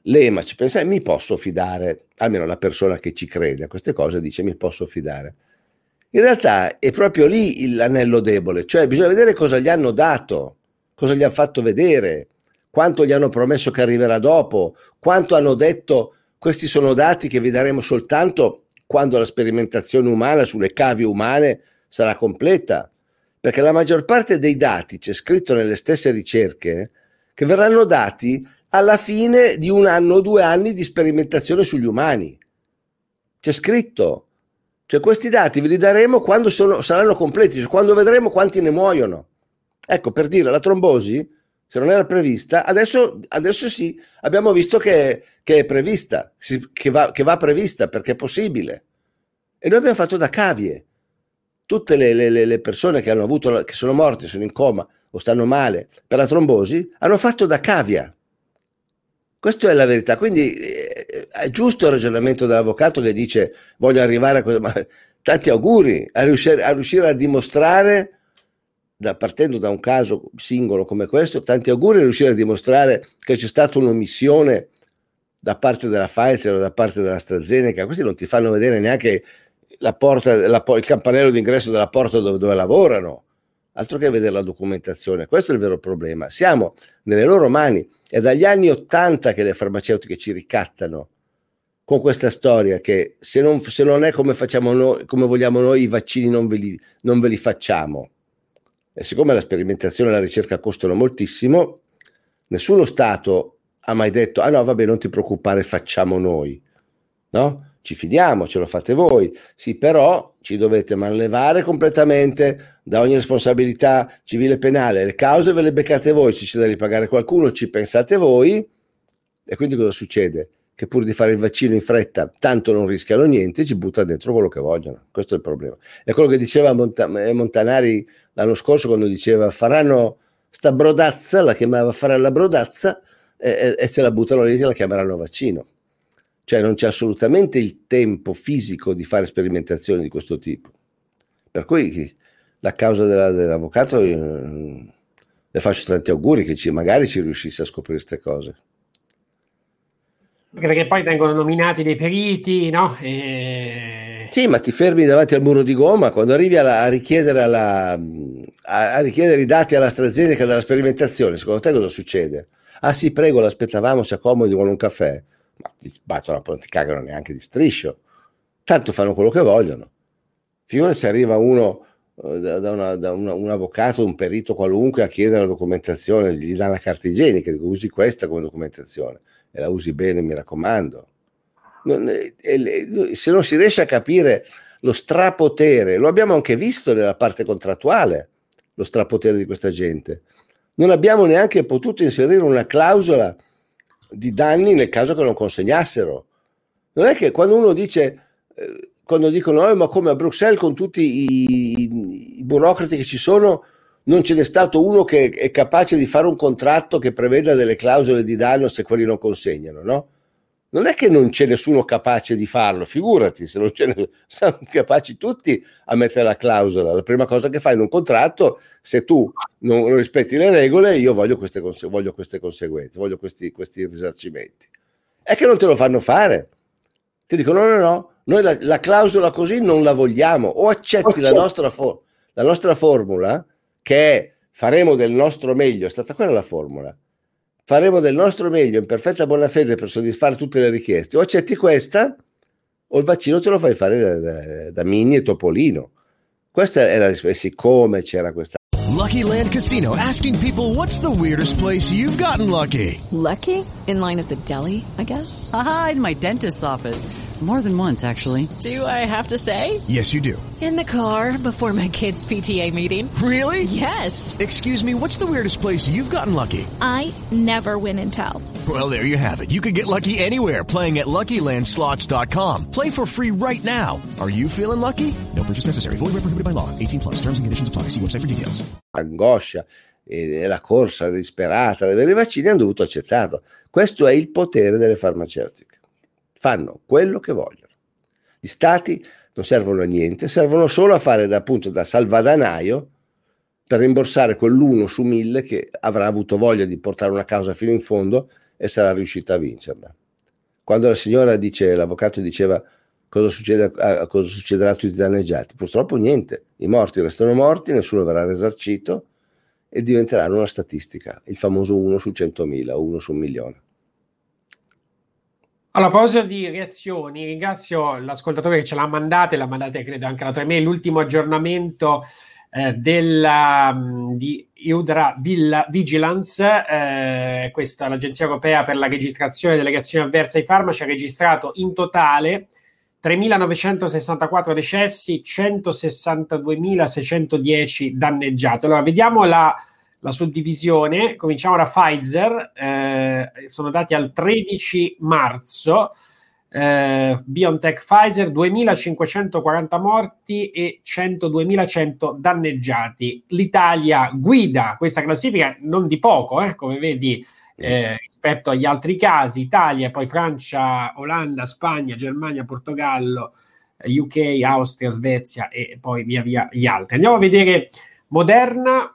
[SPEAKER 2] l'EMA ci pensa, e mi posso fidare, almeno la persona che ci crede a queste cose dice mi posso fidare. In realtà è proprio lì l'anello debole, cioè bisogna vedere cosa gli hanno dato, cosa gli hanno fatto vedere, quanto gli hanno promesso che arriverà dopo, quanto hanno detto questi sono dati che vi daremo soltanto quando la sperimentazione umana sulle cavie umane sarà completa, perché la maggior parte dei dati, c'è scritto nelle stesse ricerche, che verranno dati alla fine di un anno o due anni di sperimentazione sugli umani. C'è scritto. Cioè questi dati ve li daremo quando sono, saranno completi, cioè quando vedremo quanti ne muoiono. Ecco, per dire, la trombosi se non era prevista, adesso, adesso sì, abbiamo visto che, che è prevista, che va, che va, prevista perché è possibile. E noi abbiamo fatto da cavie. Tutte le, le, le persone che, avuto, che sono morte, sono in coma o stanno male per la trombosi, hanno fatto da cavia. Questa è la verità. Quindi eh, è giusto il ragionamento dell'avvocato che dice voglio arrivare a questo, ma tanti auguri a riuscire a, riuscire a dimostrare, da, partendo da un caso singolo come questo, tanti auguri riuscire a dimostrare che c'è stata un'omissione da parte della Pfizer o da parte della AstraZeneca. Questi non ti fanno vedere neanche la porta, la, il campanello d'ingresso della porta dove, dove lavorano altro che vedere la documentazione. Questo è il vero problema. Siamo nelle loro mani. È dagli anni Ottanta che le farmaceutiche ci ricattano con questa storia che se non, se non è come, noi, come vogliamo noi, i vaccini non ve, li, non ve li facciamo. E siccome la sperimentazione e la ricerca costano moltissimo, nessuno Stato ha mai detto, ah no, vabbè, non ti preoccupare, facciamo noi. No? ci fidiamo, ce lo fate voi, sì, però ci dovete manlevare completamente da ogni responsabilità civile e penale, le cause ve le beccate voi, ci c'è da ripagare qualcuno, ci pensate voi, e quindi cosa succede? Che pur di fare il vaccino in fretta, tanto non rischiano niente, ci butta dentro quello che vogliono. Questo è il problema. È quello che diceva eh, Montanari l'anno scorso quando diceva faranno sta brodazza, la chiamava fare la brodazza, e, e, e se la buttano lì la chiameranno vaccino cioè non c'è assolutamente il tempo fisico di fare sperimentazioni di questo tipo. Per cui la causa della, dell'avvocato eh, le faccio tanti auguri che ci, magari ci riuscisse a scoprire queste cose.
[SPEAKER 1] Perché poi vengono nominati dei periti, no? E...
[SPEAKER 2] Sì, ma ti fermi davanti al muro di gomma quando arrivi alla, a, richiedere alla, a, a, richiedere i dati all'AstraZeneca della sperimentazione. Secondo te cosa succede? Ah sì, prego, l'aspettavamo, si accomodi, vuole un caffè ma ti battono, non ti cagano neanche di striscio. Tanto fanno quello che vogliono. Figura se arriva uno eh, da, una, da una, un avvocato, un perito qualunque a chiedere la documentazione, gli dà la carta igienica, usi questa come documentazione e la usi bene, mi raccomando. Non, è, se non si riesce a capire lo strapotere, lo abbiamo anche visto nella parte contrattuale, lo strapotere di questa gente. Non abbiamo neanche potuto inserire una clausola di danni nel caso che non consegnassero. Non è che quando uno dice, eh, quando dicono, eh, ma come a Bruxelles con tutti i, i, burocrati che ci sono, non ce n'è stato uno che è capace di fare un contratto che preveda delle clausole di danno se quelli non consegnano, no? non è che non c'è nessuno capace di farlo, figurati, se non ce ne sono capaci tutti a mettere la clausola. La prima cosa che fai in un contratto, se tu non rispetti le regole, io voglio queste, conse- voglio queste conseguenze, voglio questi, questi, risarcimenti. È che non te lo fanno fare. Ti dicono no, no, no, noi la, la clausola così non la vogliamo, o accetti la nostra, for- la nostra formula, che è faremo del nostro meglio, è stata quella la formula faremo del nostro meglio in perfetta buona fede per soddisfare tutte le richieste. O accetti questa o il vaccino te lo fai fare da, da, da Mini e Topolino. Questa era la risposta. Siccome c'era questa.
[SPEAKER 7] Lucky Land Casino asking people what's the weirdest place you've gotten lucky?
[SPEAKER 8] Lucky? In line at the deli, I guess?
[SPEAKER 9] Aha, in my dentist's office. More than once, actually.
[SPEAKER 8] Do I have to say?
[SPEAKER 7] Yes, you do.
[SPEAKER 8] In the car before my kids' PTA meeting.
[SPEAKER 7] Really?
[SPEAKER 8] Yes.
[SPEAKER 7] Excuse me, what's the weirdest place you've gotten lucky?
[SPEAKER 10] I never win and tell.
[SPEAKER 7] Well, there you have it. You can get lucky anywhere playing at LuckyLandSlots.com. Play for free right now. Are you feeling lucky? No purchase necessary. Void where prohibited by law. 18 plus. Terms and conditions apply. See website for details.
[SPEAKER 2] Angoscia e la corsa disperata ad avere i vaccini hanno dovuto accettarlo. Questo è il potere delle farmaceutiche. Fanno quello che vogliono. Gli stati non servono a niente, servono solo a fare da, appunto da salvadanaio per rimborsare quell'uno su mille che avrà avuto voglia di portare una causa fino in fondo e sarà riuscita a vincerla. Quando la signora dice, l'avvocato diceva cosa, succede, a, cosa succederà a tutti i danneggiati, purtroppo niente, i morti restano morti, nessuno verrà risarcito e diventeranno una statistica, il famoso 1 su 100.000 o 1 su un milione.
[SPEAKER 1] Alla proposito di reazioni, ringrazio l'ascoltatore che ce l'ha mandata e l'ha mandata credo anche la tua email, l'ultimo aggiornamento eh, della, di Eudra Vigilance, eh, questa l'Agenzia Europea per la registrazione delle reazioni avverse ai farmaci, ha registrato in totale 3.964 decessi, 162.610 danneggiati. Allora, vediamo la la suddivisione. Cominciamo da Pfizer, eh, sono dati al 13 marzo. Eh, BioNTech Pfizer 2540 morti e 102.100 danneggiati. L'Italia guida questa classifica non di poco, eh, come vedi, eh, rispetto agli altri casi. Italia, poi Francia, Olanda, Spagna, Germania, Portogallo, UK, Austria, Svezia e poi via via gli altri. Andiamo a vedere Moderna.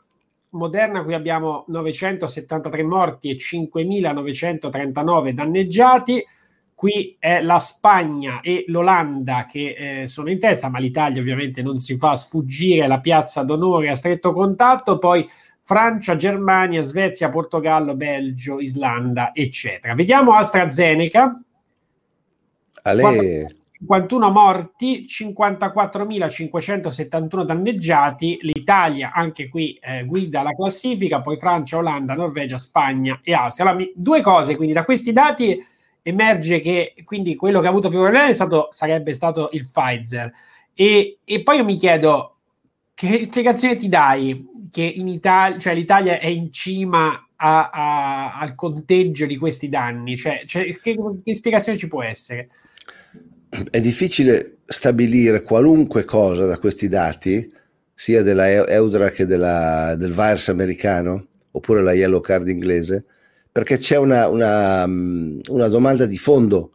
[SPEAKER 1] Moderna, qui abbiamo 973 morti e 5.939 danneggiati. Qui è la Spagna e l'Olanda che eh, sono in testa, ma l'Italia ovviamente non si fa sfuggire la piazza d'onore a stretto contatto. Poi Francia, Germania, Svezia, Portogallo, Belgio, Islanda, eccetera. Vediamo AstraZeneca.
[SPEAKER 2] Ale.
[SPEAKER 1] 51 morti, 54.571 danneggiati. L'Italia, anche qui, eh, guida la classifica, poi Francia, Olanda, Norvegia, Spagna e Austria. Allora, due cose, quindi da questi dati emerge che quindi quello che ha avuto più problemi sarebbe stato il Pfizer. E, e poi io mi chiedo, che spiegazione ti dai che in Italia, cioè l'Italia è in cima a, a, al conteggio di questi danni? Cioè, cioè che, che spiegazione ci può essere?
[SPEAKER 2] È difficile stabilire qualunque cosa da questi dati, sia della Eudra che della, del virus americano, oppure la yellow card inglese, perché c'è una, una, una domanda di fondo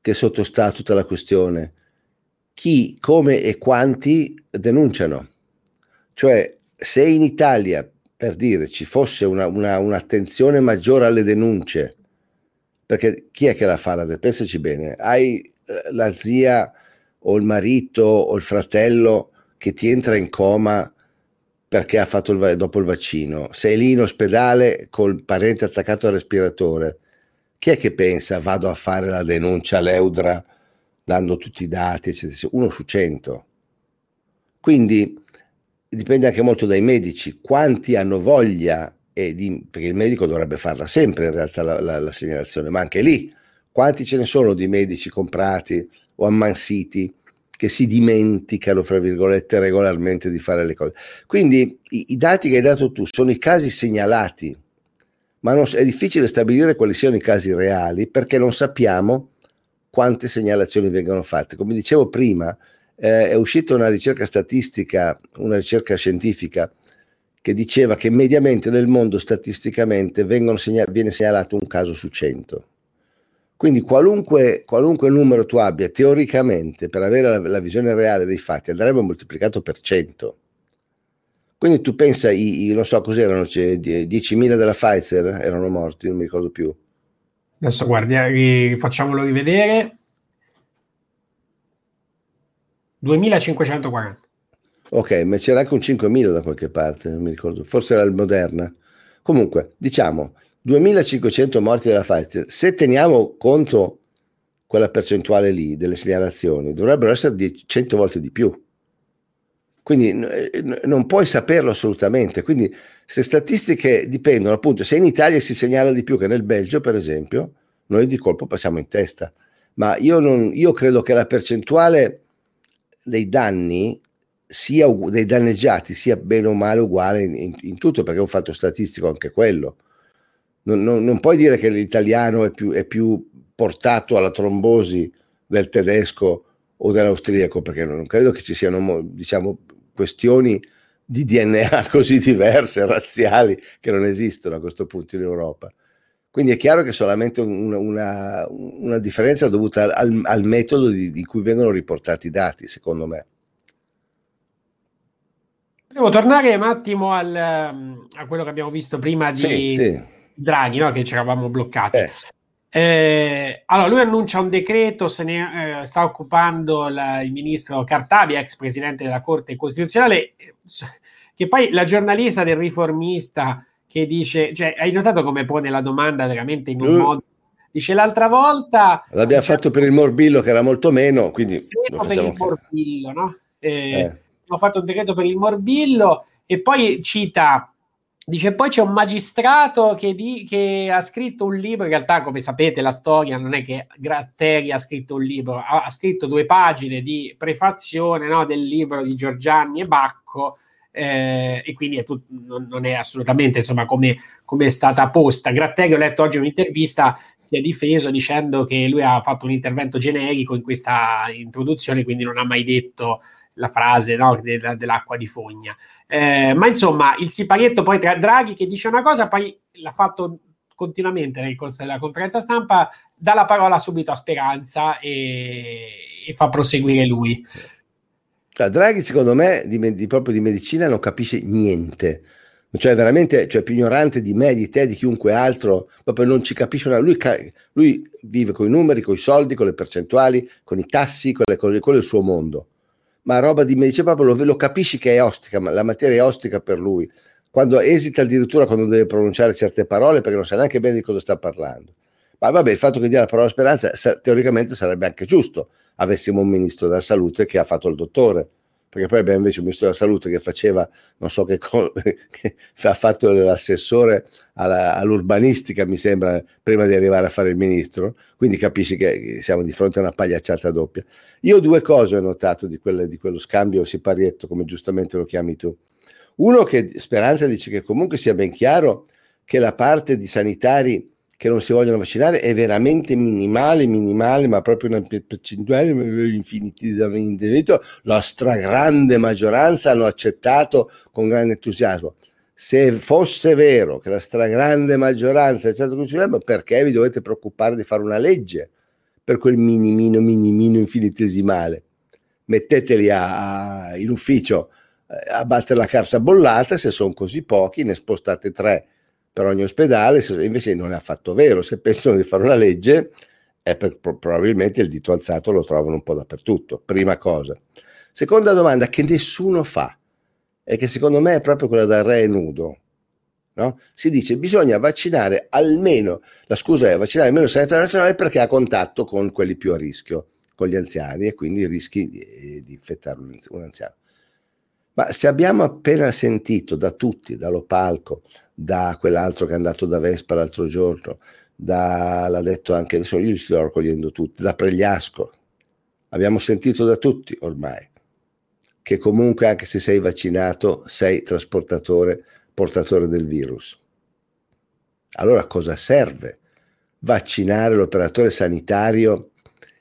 [SPEAKER 2] che sottostà a tutta la questione. Chi, come e quanti denunciano? Cioè, se in Italia, per dire, ci fosse una, una, un'attenzione maggiore alle denunce, perché chi è che la fa? Pensaci bene, hai eh, la zia o il marito o il fratello che ti entra in coma perché ha fatto il, dopo il vaccino, sei lì in ospedale col parente attaccato al respiratore, chi è che pensa vado a fare la denuncia all'Eudra dando tutti i dati, eccetera, uno su cento. Quindi dipende anche molto dai medici, quanti hanno voglia, di, perché il medico dovrebbe farla sempre in realtà la, la, la, segnalazione, ma anche lì, quanti ce ne sono di medici comprati o ammansiti che si dimenticano, fra virgolette, regolarmente di fare le cose. Quindi i, i dati che hai dato tu sono i casi segnalati, ma non, è difficile stabilire quali siano i casi reali perché non sappiamo quante segnalazioni vengono fatte. Come dicevo prima, eh, è uscita una ricerca statistica, una ricerca scientifica, che diceva che mediamente nel mondo statisticamente segna- viene segnalato un caso su 100. Quindi qualunque, qualunque, numero tu abbia, teoricamente, per avere la, la, visione reale dei fatti, andrebbe moltiplicato per 100. Quindi tu pensa, i, i, non so cos'erano, cioè, 10.000 della Pfizer erano morti, non mi ricordo più.
[SPEAKER 1] Adesso guardi, facciamolo rivedere. 2540.
[SPEAKER 2] Ok, ma c'era anche un 5000 da qualche parte, non mi ricordo, forse era il Moderna. Comunque, diciamo, 2500 morti della Pfizer. Se teniamo conto quella percentuale lì delle segnalazioni, dovrebbero essere 100 volte di più. Quindi n- non puoi saperlo assolutamente. Quindi se statistiche dipendono, appunto, se in Italia si segnala di più che nel Belgio, per esempio, noi di colpo passiamo in testa. Ma io, non, io credo che la percentuale dei danni sia dei danneggiati sia bene o male uguale in, in, in tutto perché è un fatto statistico anche quello non, non, non puoi dire che l'italiano è più, è più, portato alla trombosi del tedesco o dell'austriaco perché non credo che ci siano diciamo questioni di DNA così diverse, razziali, che non esistono a questo punto in Europa. Quindi è chiaro che è solamente una, una, una differenza dovuta al, al metodo di, di, cui vengono riportati i dati, secondo me.
[SPEAKER 1] Devo tornare un attimo al, a quello che abbiamo visto prima di sì, sì. Draghi, no? che ci eravamo bloccati. Eh. Eh, allora, lui annuncia un decreto, se ne eh, sta occupando la, il ministro Cartabia, ex presidente della Corte Costituzionale, che poi la giornalista del riformista che dice, cioè, hai notato come pone la domanda veramente in un uh. modo Dice l'altra volta.
[SPEAKER 2] L'abbiamo cioè, fatto per il morbillo, che era molto meno. Quindi
[SPEAKER 1] meno per il morbillo, no? Eh, eh. Abbiamo fatto un decreto per il morbillo e poi cita. Dice poi c'è un magistrato che, di, che, ha scritto un libro, in realtà come sapete la storia non è che Gratteri ha scritto un libro, ha, ha scritto due pagine di prefazione no, del libro di Giorgianni e Bacco eh, e quindi è tut- non, non, è assolutamente insomma come, come è stata posta. Gratteri, ho letto oggi un'intervista, si è difeso dicendo che lui ha fatto un intervento generico in questa introduzione, quindi non ha mai detto la frase no, de- dell'acqua di fogna. Eh, ma insomma, il siparietto poi tra Draghi che dice una cosa, poi l'ha fatto continuamente nel corso della conferenza stampa, dà la parola subito a Speranza e, e fa proseguire lui.
[SPEAKER 2] Cioè, Draghi, secondo me, di, di, proprio di medicina non capisce niente. Cioè, veramente, cioè, più ignorante di me, di te, di chiunque altro, proprio non ci capisce una. Lui, lui vive con i numeri, con i soldi, con le percentuali, con i tassi, con le cose, quello è il suo mondo. Ma roba di medicina proprio lo, lo capisci che è ostica, ma la materia è ostica per lui. Quando esita addirittura quando deve pronunciare certe parole perché non sa neanche bene di cosa sta parlando. Ma vabbè, il fatto che dia la parola speranza teoricamente sarebbe anche giusto avessimo un ministro della salute che ha fatto il dottore, perché poi abbiamo invece un ministro della salute che faceva non so che cosa, che ha fatto l'assessore alla, all'urbanistica, mi sembra, prima di arrivare a fare il ministro, quindi capisci che siamo di fronte a una pagliacciata doppia. Io due cose ho notato di, quelle, di quello scambio siparietto, come giustamente lo chiami tu. Uno che Speranza dice che comunque sia ben chiaro che la parte di sanitari che non si vogliono vaccinare è veramente minimale, minimale, ma proprio una percentuale infinitamente. La stragrande maggioranza hanno accettato con grande entusiasmo. Se fosse vero che la stragrande maggioranza ha accettato con entusiasmo, perché vi dovete preoccupare di fare una legge per quel minimino, minimino infinitesimale? Metteteli a, a, in ufficio eh, a battere la carta bollata, se sono così pochi, ne spostate tre per ogni ospedale, invece non è affatto vero, se pensano di fare una legge è per, probabilmente il dito alzato lo trovano un po' dappertutto, prima cosa. Seconda domanda che nessuno fa e che secondo me è proprio quella del re nudo. No? Si dice bisogna vaccinare almeno, la scusa è vaccinare almeno il sanitario nazionale perché ha contatto con quelli più a rischio, con gli anziani e quindi rischi di, di infettare un anziano. Ma se abbiamo appena sentito da tutti, dallo palco, da quell'altro che è andato da Vespa l'altro giorno, da, l'ha detto anche adesso, io li sto raccogliendo tutti, da Pregliasco. Abbiamo sentito da tutti ormai che comunque anche se sei vaccinato sei trasportatore, portatore del virus. Allora cosa serve vaccinare l'operatore sanitario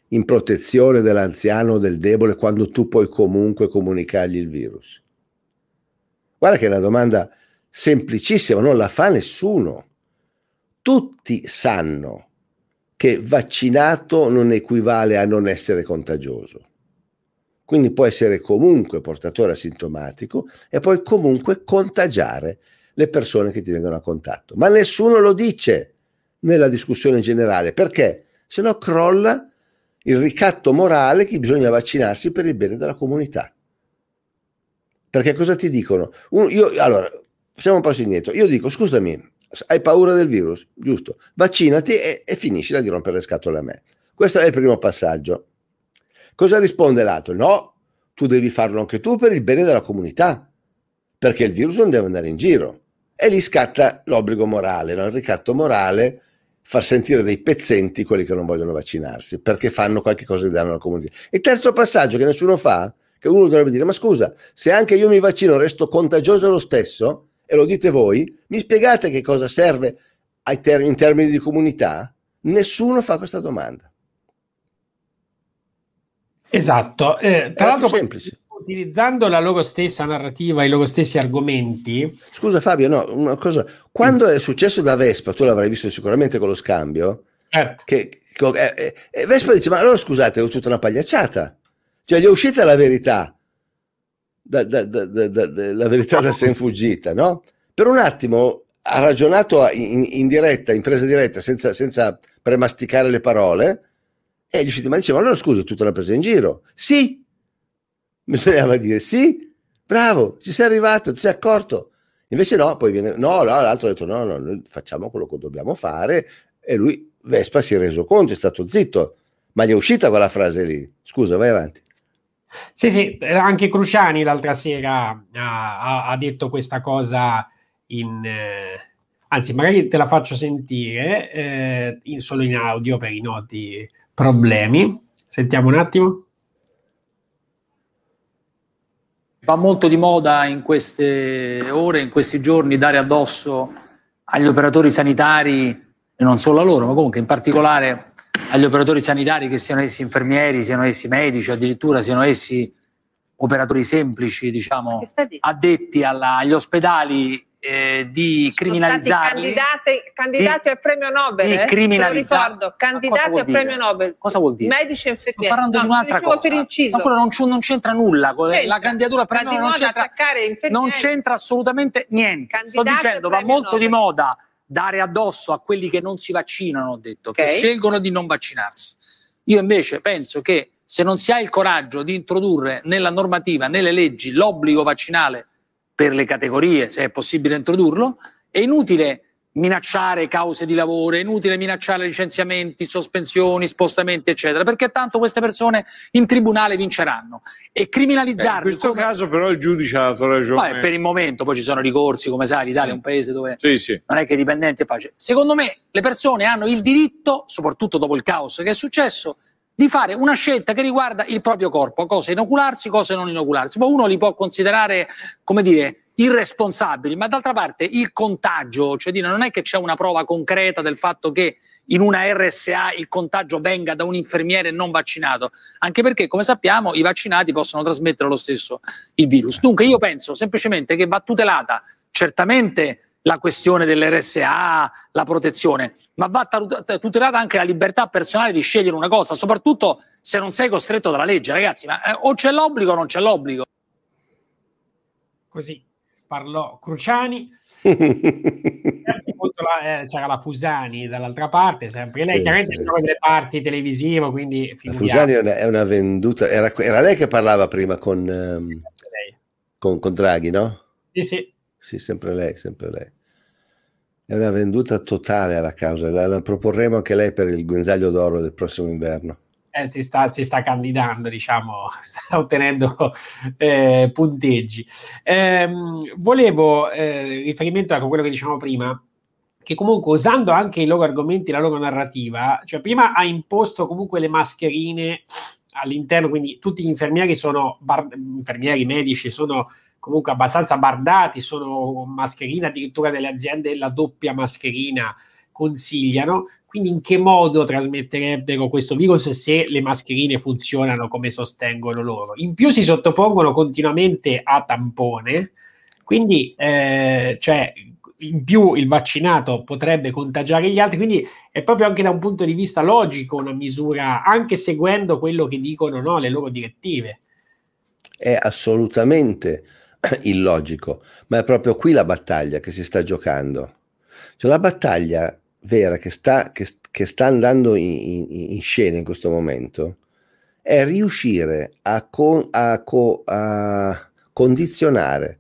[SPEAKER 2] in protezione dell'anziano o del debole quando tu puoi comunque comunicargli il virus? Guarda che è una domanda semplicissima, non la fa nessuno. Tutti sanno che vaccinato non equivale a non essere contagioso. Quindi può essere comunque portatore asintomatico e puoi comunque contagiare le persone che ti vengono a contatto. Ma nessuno lo dice nella discussione generale perché se no crolla il ricatto morale che bisogna vaccinarsi per il bene della comunità. Perché cosa ti dicono? Uno, io, allora, facciamo un passo indietro. Io dico, scusami, hai paura del virus? Giusto. Vaccinati e, e finiscila di rompere le scatole a me. Questo è il primo passaggio. Cosa risponde l'altro? No, tu devi farlo anche tu per il bene della comunità, perché il virus non deve andare in giro. E lì scatta l'obbligo morale, no? il ricatto morale, far sentire dei pezzenti quelli che non vogliono vaccinarsi, perché fanno qualche cosa di danno alla comunità. Il terzo passaggio che nessuno fa, che uno dovrebbe dire, ma scusa, se anche io mi vaccino resto contagioso lo stesso, e lo dite voi, mi spiegate che cosa serve ter- in termini di comunità? Nessuno fa questa domanda.
[SPEAKER 1] Esatto, eh, tra l'altro semplice. utilizzando la loro stessa narrativa, i loro stessi argomenti.
[SPEAKER 2] Scusa Fabio, no, una cosa, quando è successo da Vespa, tu l'avrai visto sicuramente con lo scambio,
[SPEAKER 1] certo.
[SPEAKER 2] che, che eh, eh, Vespa dice, ma allora scusate, è tutta una pagliacciata, cioè gli è uscita la verità, da, da, da, la verità da sé fuggita, no? Per un attimo ha ragionato in, in diretta, in presa diretta, senza, senza premasticare le parole, e gli usciti, ma diceva, allora scusa, tu te l'hai presa in giro? Sì! Bisognava dire sì, bravo, ci sei arrivato, ti sei accorto. Invece no, poi viene, no, no l'altro ha detto no, no, noi facciamo quello che dobbiamo fare e lui, Vespa, si è reso conto, è stato zitto, ma gli è uscita quella frase lì. Scusa, vai avanti.
[SPEAKER 1] Sì, sì, anche Cruciani l'altra sera ha, ha detto questa cosa in... Eh, anzi, magari te la faccio sentire eh, in, solo in audio per i noti problemi. Sentiamo un attimo.
[SPEAKER 11] Va molto di moda in queste ore, in questi giorni, dare addosso agli operatori sanitari, e non solo a loro, ma comunque in particolare agli operatori sanitari, che siano essi infermieri, siano essi medici, addirittura siano essi operatori semplici, diciamo, addetti alla, agli ospedali eh, di criminalizzarli.
[SPEAKER 5] candidati, al premio Nobel.
[SPEAKER 11] di
[SPEAKER 5] eh? Ricordo, candidati al premio Nobel.
[SPEAKER 11] Cosa vuol dire?
[SPEAKER 5] Medici e
[SPEAKER 11] Sto
[SPEAKER 5] infermieri.
[SPEAKER 11] parlando di
[SPEAKER 5] No,
[SPEAKER 11] un'altra
[SPEAKER 5] dicevo
[SPEAKER 11] cosa.
[SPEAKER 5] per inciso.
[SPEAKER 11] Ma quello non, non c'entra nulla. con
[SPEAKER 5] C'entra.
[SPEAKER 11] La candidatura premio
[SPEAKER 5] di
[SPEAKER 11] non c'entra, non assolutamente niente. Sto
[SPEAKER 5] Candidati
[SPEAKER 11] dicendo, va molto di
[SPEAKER 5] Nobel.
[SPEAKER 11] moda dare addosso a quelli che non si vaccinano, ho detto,
[SPEAKER 5] Ok.
[SPEAKER 11] che scelgono di non vaccinarsi. Io invece penso che se non si ha il coraggio di introdurre nella normativa, nelle leggi, l'obbligo vaccinale per le categorie, se è possibile introdurlo, è inutile minacciare cause di lavoro, è inutile minacciare licenziamenti, sospensioni, spostamenti, eccetera, perché tanto queste persone in tribunale vinceranno. E criminalizzarli...
[SPEAKER 12] in questo caso però il giudice ha dato ragione.
[SPEAKER 11] Vabbè, per il momento, poi ci sono ricorsi, come sai, l'Italia è un paese dove
[SPEAKER 12] Sì, sì.
[SPEAKER 11] non è che i dipendenti è facile. Secondo me le persone hanno il diritto, soprattutto dopo il caos che è successo, di fare una scelta che riguarda il proprio corpo, cosa inocularsi, cosa non inocularsi. Poi uno li può considerare, come dire, irresponsabili, ma d'altra parte il contagio, cioè dire, non è che c'è una prova concreta del fatto che in una RSA il contagio venga da un infermiere non vaccinato, anche perché come sappiamo i vaccinati possono trasmettere lo stesso il virus. Dunque io penso semplicemente che va tutelata certamente la questione dell'RSA, la protezione, ma va tut- tutelata anche la libertà personale di scegliere una cosa, soprattutto se non sei costretto dalla legge, ragazzi, ma eh, o c'è l'obbligo o non c'è l'obbligo.
[SPEAKER 1] Così parlò Cruciani. La- eh, c'era la Fusani dall'altra parte, sempre lei,
[SPEAKER 2] Sì,
[SPEAKER 1] chiaramente
[SPEAKER 2] sì.
[SPEAKER 1] delle parti televisivo, quindi
[SPEAKER 2] La. Fusani è una, è una venduta. Era, era lei che parlava prima con, ehm, con, con Draghi, no?
[SPEAKER 1] Sì, sì.
[SPEAKER 2] Sì, sempre lei, sempre lei. È una venduta totale alla causa. La, la proporremo anche lei per il guinzaglio d'oro del prossimo inverno.
[SPEAKER 1] Eh, si, sta, si sta candidando, diciamo, sta ottenendo eh, punteggi. Ehm, volevo, eh, riferimento ecco, a quello che dicevamo prima, che comunque usando anche i loro argomenti, la loro narrativa, cioè prima ha imposto comunque le mascherine all'interno, quindi tutti gli infermieri sono, bar- infermieri medici sono comunque abbastanza bardati, sono mascherine, addirittura delle aziende la doppia mascherina consigliano, quindi in che modo trasmetterebbero questo virus se le mascherine funzionano come sostengono loro? In più si sottopongono continuamente a tampone, quindi eh, cioè, in più il vaccinato potrebbe contagiare gli altri, quindi è proprio anche da un punto di vista logico una misura, anche seguendo quello che dicono no, le loro direttive.
[SPEAKER 2] È assolutamente illogico, ma è proprio qui la battaglia che si sta giocando. Cioè, la battaglia vera che sta, che, che sta andando in, in, in, scena in questo momento è riuscire a, con, a, co, a condizionare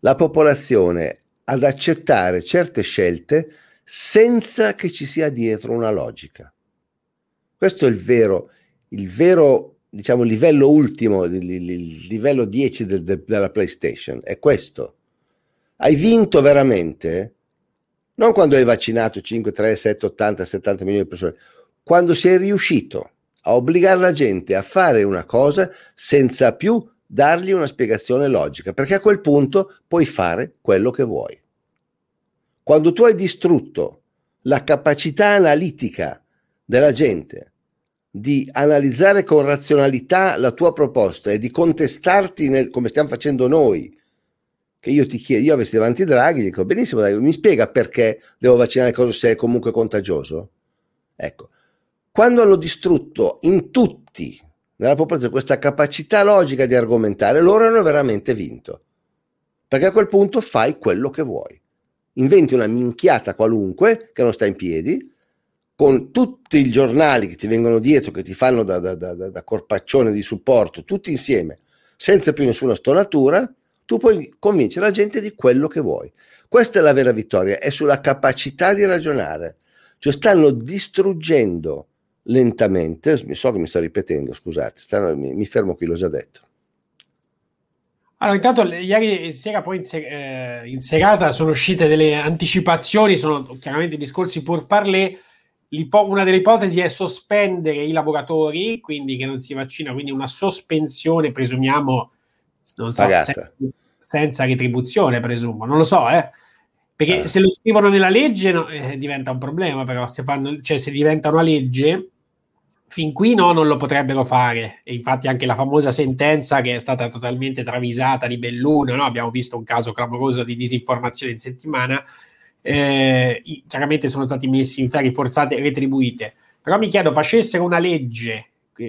[SPEAKER 2] la popolazione ad accettare certe scelte senza che ci sia dietro una logica. Questo è il vero, il vero diciamo, livello ultimo, il, il livello 10 de, de, della PlayStation. È questo. Hai vinto veramente? Non quando hai vaccinato 5, 3, 7, 80, 70 milioni di persone, quando sei riuscito a obbligare la gente a fare una cosa senza più dargli una spiegazione logica, perché a quel punto puoi fare quello che vuoi. Quando tu hai distrutto la capacità analitica della gente di analizzare con razionalità la tua proposta e di contestarti nel, come stiamo facendo noi, che io ti chiedo, io avessi davanti Draghi, dico benissimo, Draghi, mi spiega perché devo vaccinare cosa se è comunque contagioso? Ecco, quando hanno distrutto in tutti nella popolazione questa capacità logica di argomentare, loro hanno veramente vinto. Perché a quel punto fai quello che vuoi. Inventi una minchiata qualunque che non sta in piedi, con tutti i giornali che ti vengono dietro, che ti fanno da, da, da, da corpaccione di supporto, tutti insieme, senza più nessuna stonatura, tu puoi convincere la gente di quello che vuoi. Questa è la vera vittoria, è sulla capacità di ragionare. Cioè stanno distruggendo lentamente, so che mi sto ripetendo, scusate, stanno, mi, mi, fermo qui, l'ho già detto.
[SPEAKER 1] Allora, intanto ieri sera poi in, ser- eh, in serata sono uscite delle anticipazioni, sono chiaramente discorsi pur parler, una delle ipotesi è sospendere i lavoratori, quindi che non si vaccina, quindi una sospensione, presumiamo, non so, senza, senza, retribuzione, presumo, non lo so, eh. Perché eh. se lo scrivono nella legge no, eh, diventa un problema, però se, fanno, cioè, se diventa una legge fin qui no, non lo potrebbero fare. E infatti anche la famosa sentenza che è stata totalmente travisata di Belluno, no? abbiamo visto un caso clamoroso di disinformazione in settimana, eh, chiaramente sono stati messi in ferie forzate e retribuite. Però mi chiedo, facessero una legge,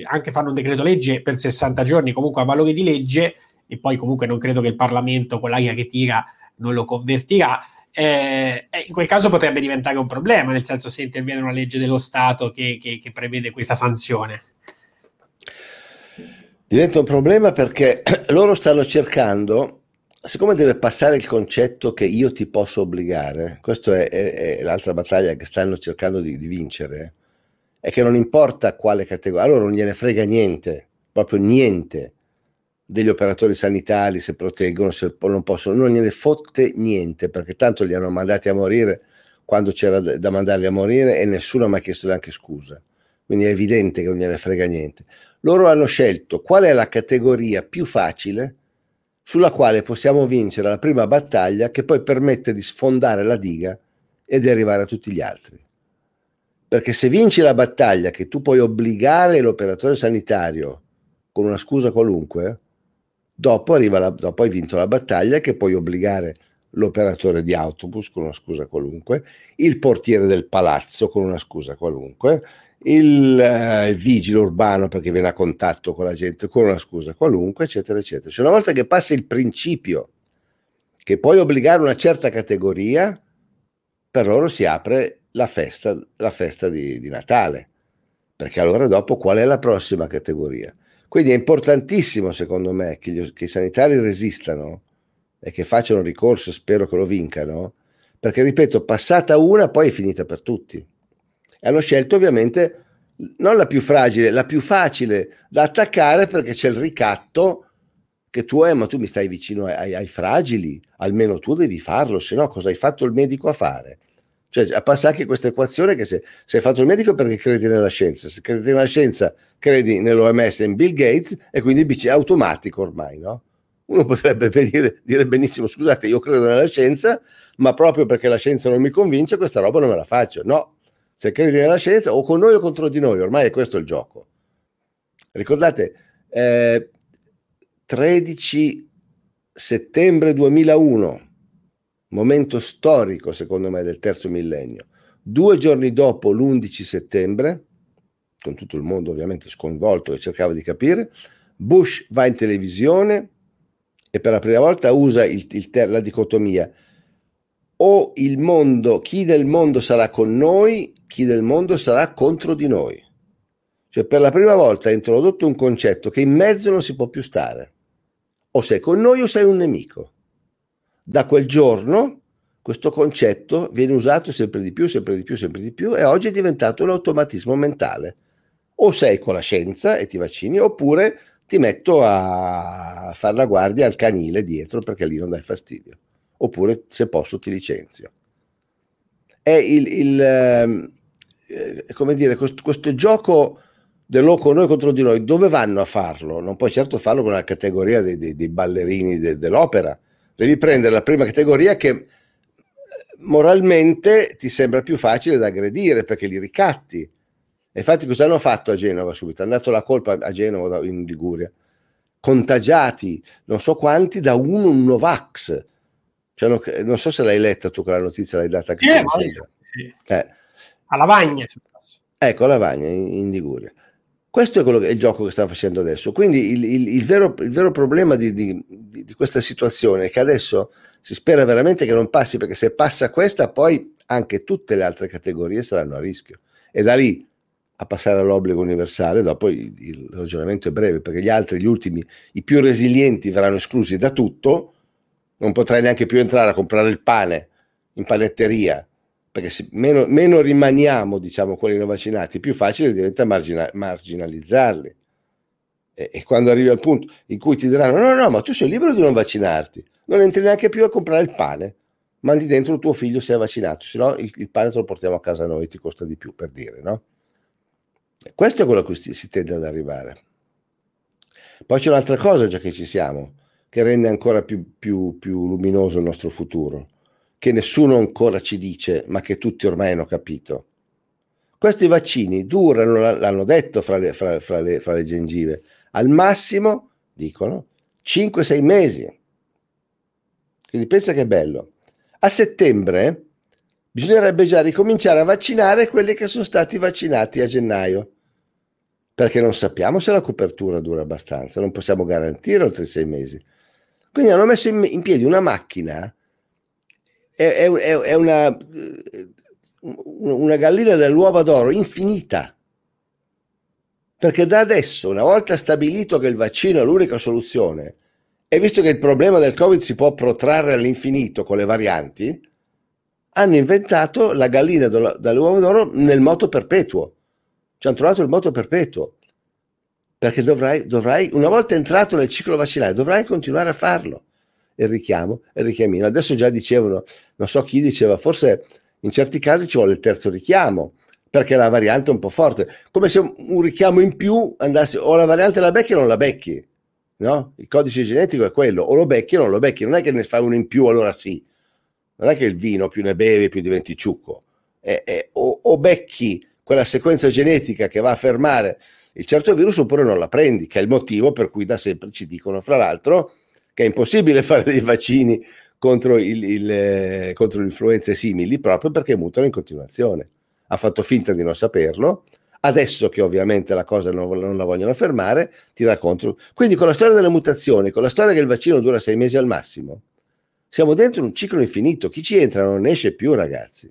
[SPEAKER 1] anche fanno un decreto legge per 60 giorni, comunque a valore di legge, e poi comunque non credo che il Parlamento con l'aria che tira non lo convertirà, eh, eh, in quel caso potrebbe diventare un problema, nel senso se interviene una legge dello Stato che, che, che prevede questa sanzione.
[SPEAKER 2] Diventa un problema perché loro stanno cercando, siccome deve passare il concetto che io ti posso obbligare, questa è, è, è, l'altra battaglia che stanno cercando di, di vincere, è che non importa quale categoria, allora non gliene frega niente, proprio niente degli operatori sanitari se proteggono, se non possono, non gliene fotte niente perché tanto li hanno mandati a morire quando c'era da mandarli a morire e nessuno ha mai chiesto neanche scusa. Quindi è evidente che non gliene frega niente. Loro hanno scelto qual è la categoria più facile sulla quale possiamo vincere la prima battaglia che poi permette di sfondare la diga e di arrivare a tutti gli altri. Perché se vinci la battaglia che tu puoi obbligare l'operatore sanitario con una scusa qualunque, Dopo, la, dopo hai vinto la battaglia che puoi obbligare l'operatore di autobus con una scusa qualunque, il portiere del palazzo con una scusa qualunque, il, eh, il vigile urbano perché viene a contatto con la gente con una scusa qualunque, eccetera, eccetera. Cioè, una volta che passa il principio che puoi obbligare una certa categoria, per loro si apre la festa, la festa di, di Natale. Perché allora dopo qual è la prossima categoria? Quindi è importantissimo, secondo me, che, gli, che i sanitari resistano e che facciano ricorso, spero che lo vincano, perché, ripeto, passata una, poi è finita per tutti. E hanno scelto ovviamente non la più fragile, la più facile da attaccare perché c'è il ricatto che tu hai, ma tu mi stai vicino ai, ai fragili, almeno tu devi farlo, se no cosa hai fatto il medico a fare? Cioè, passa anche questa equazione che se, se, hai fatto il medico perché credi nella scienza, se credi nella scienza credi nell'OMS e in Bill Gates e quindi è automatico ormai, no? Uno potrebbe venire, dire benissimo, scusate, io credo nella scienza, ma proprio perché la scienza non mi convince, questa roba non me la faccio. No, se credi nella scienza o con noi o contro di noi, ormai è questo il gioco. Ricordate, eh, 13 settembre 2001 momento storico secondo me del terzo millennio. Due giorni dopo, l'11 settembre, con tutto il mondo ovviamente sconvolto e cercava di capire, Bush va in televisione e per la prima volta usa il, il, la dicotomia o il mondo, chi del mondo sarà con noi, chi del mondo sarà contro di noi. Cioè per la prima volta ha introdotto un concetto che in mezzo non si può più stare. O sei con noi o sei un nemico. Da quel giorno questo concetto viene usato sempre di più, sempre di più, sempre di più e oggi è diventato un automatismo mentale. O sei con la scienza e ti vaccini oppure ti metto a fare la guardia al canile dietro perché lì non dai fastidio. Oppure se posso ti licenzio. È il, il ehm, eh, come dire, questo, questo gioco dell'oco noi contro di noi, dove vanno a farlo? Non puoi certo farlo con la categoria dei, dei, dei ballerini de, dell'opera, devi prendere la prima categoria che moralmente ti sembra più facile da aggredire perché li ricatti. E infatti cosa hanno fatto a Genova subito? Hanno dato la colpa a Genova in Liguria. Contagiati non so quanti da uno un Novax. Cioè, non so se l'hai letta tu quella notizia, l'hai data
[SPEAKER 1] eh, tu. Sì. Eh. A Lavagna.
[SPEAKER 2] Ecco, a Lavagna in, in Liguria. Questo è, quello che, è il gioco che stanno facendo adesso. Quindi il, il, il, vero, il vero, problema di, di, di, questa situazione è che adesso si spera veramente che non passi, perché se passa questa, poi anche tutte le altre categorie saranno a rischio. E da lì a passare all'obbligo universale, dopo il, il ragionamento è breve, perché gli altri, gli ultimi, i più resilienti verranno esclusi da tutto, non potrai neanche più entrare a comprare il pane in panetteria perché se meno, meno, rimaniamo, diciamo, quelli non vaccinati, più facile diventa margina, marginalizzarli. E, e, quando arrivi al punto in cui ti diranno: no, no, ma tu sei libero di non vaccinarti, non entri neanche più a comprare il pane, mandi dentro il tuo figlio se è vaccinato, se no il, il pane te lo portiamo a casa noi, ti costa di più, per dire, no? Questo è quello a cui si, si tende ad arrivare. Poi c'è un'altra cosa, già che ci siamo, che rende ancora più, più, più luminoso il nostro futuro che nessuno ancora ci dice, ma che tutti ormai hanno capito. Questi vaccini durano, l'hanno detto fra le, fra, fra le, fra le gengive, al massimo, dicono, 5-6 mesi. Quindi pensa che bello. A settembre bisognerebbe già ricominciare a vaccinare quelli che sono stati vaccinati a gennaio, perché non sappiamo se la copertura dura abbastanza, non possiamo garantire oltre sei mesi. Quindi hanno messo in, in piedi una macchina, è, è, è una, una gallina dell'uovo d'oro infinita. Perché da adesso, una volta stabilito che il vaccino è l'unica soluzione, e visto che il problema del Covid si può protrarre all'infinito con le varianti, hanno inventato la gallina dall'uovo d'oro nel moto perpetuo. Ci hanno trovato il moto perpetuo. Perché dovrai, dovrai, una volta entrato nel ciclo vaccinale, dovrai continuare a farlo. Il richiamo, il richiamino. Adesso già dicevano, non so chi diceva, forse in certi casi ci vuole il terzo richiamo, perché la variante è un po' forte. Come se un richiamo in più andasse, o la variante la becchi o non la becchi. No? Il codice genetico è quello, o lo becchi o non lo becchi. Non è che ne fai uno in più, allora sì non è che il vino più ne bevi più diventi ciucco, è, è, o, o, becchi quella sequenza genetica che va a fermare il certo virus oppure non la prendi, che è il motivo per cui da sempre ci dicono, fra l'altro, che è impossibile fare dei vaccini contro, il, il, eh, contro le influenze simili proprio perché mutano in continuazione. Ha fatto finta di non saperlo, adesso che ovviamente la cosa non, non, la vogliono fermare, ti racconto. Quindi con la storia delle mutazioni, con la storia che il vaccino dura sei mesi al massimo, siamo dentro un ciclo infinito. Chi ci entra non esce più, ragazzi.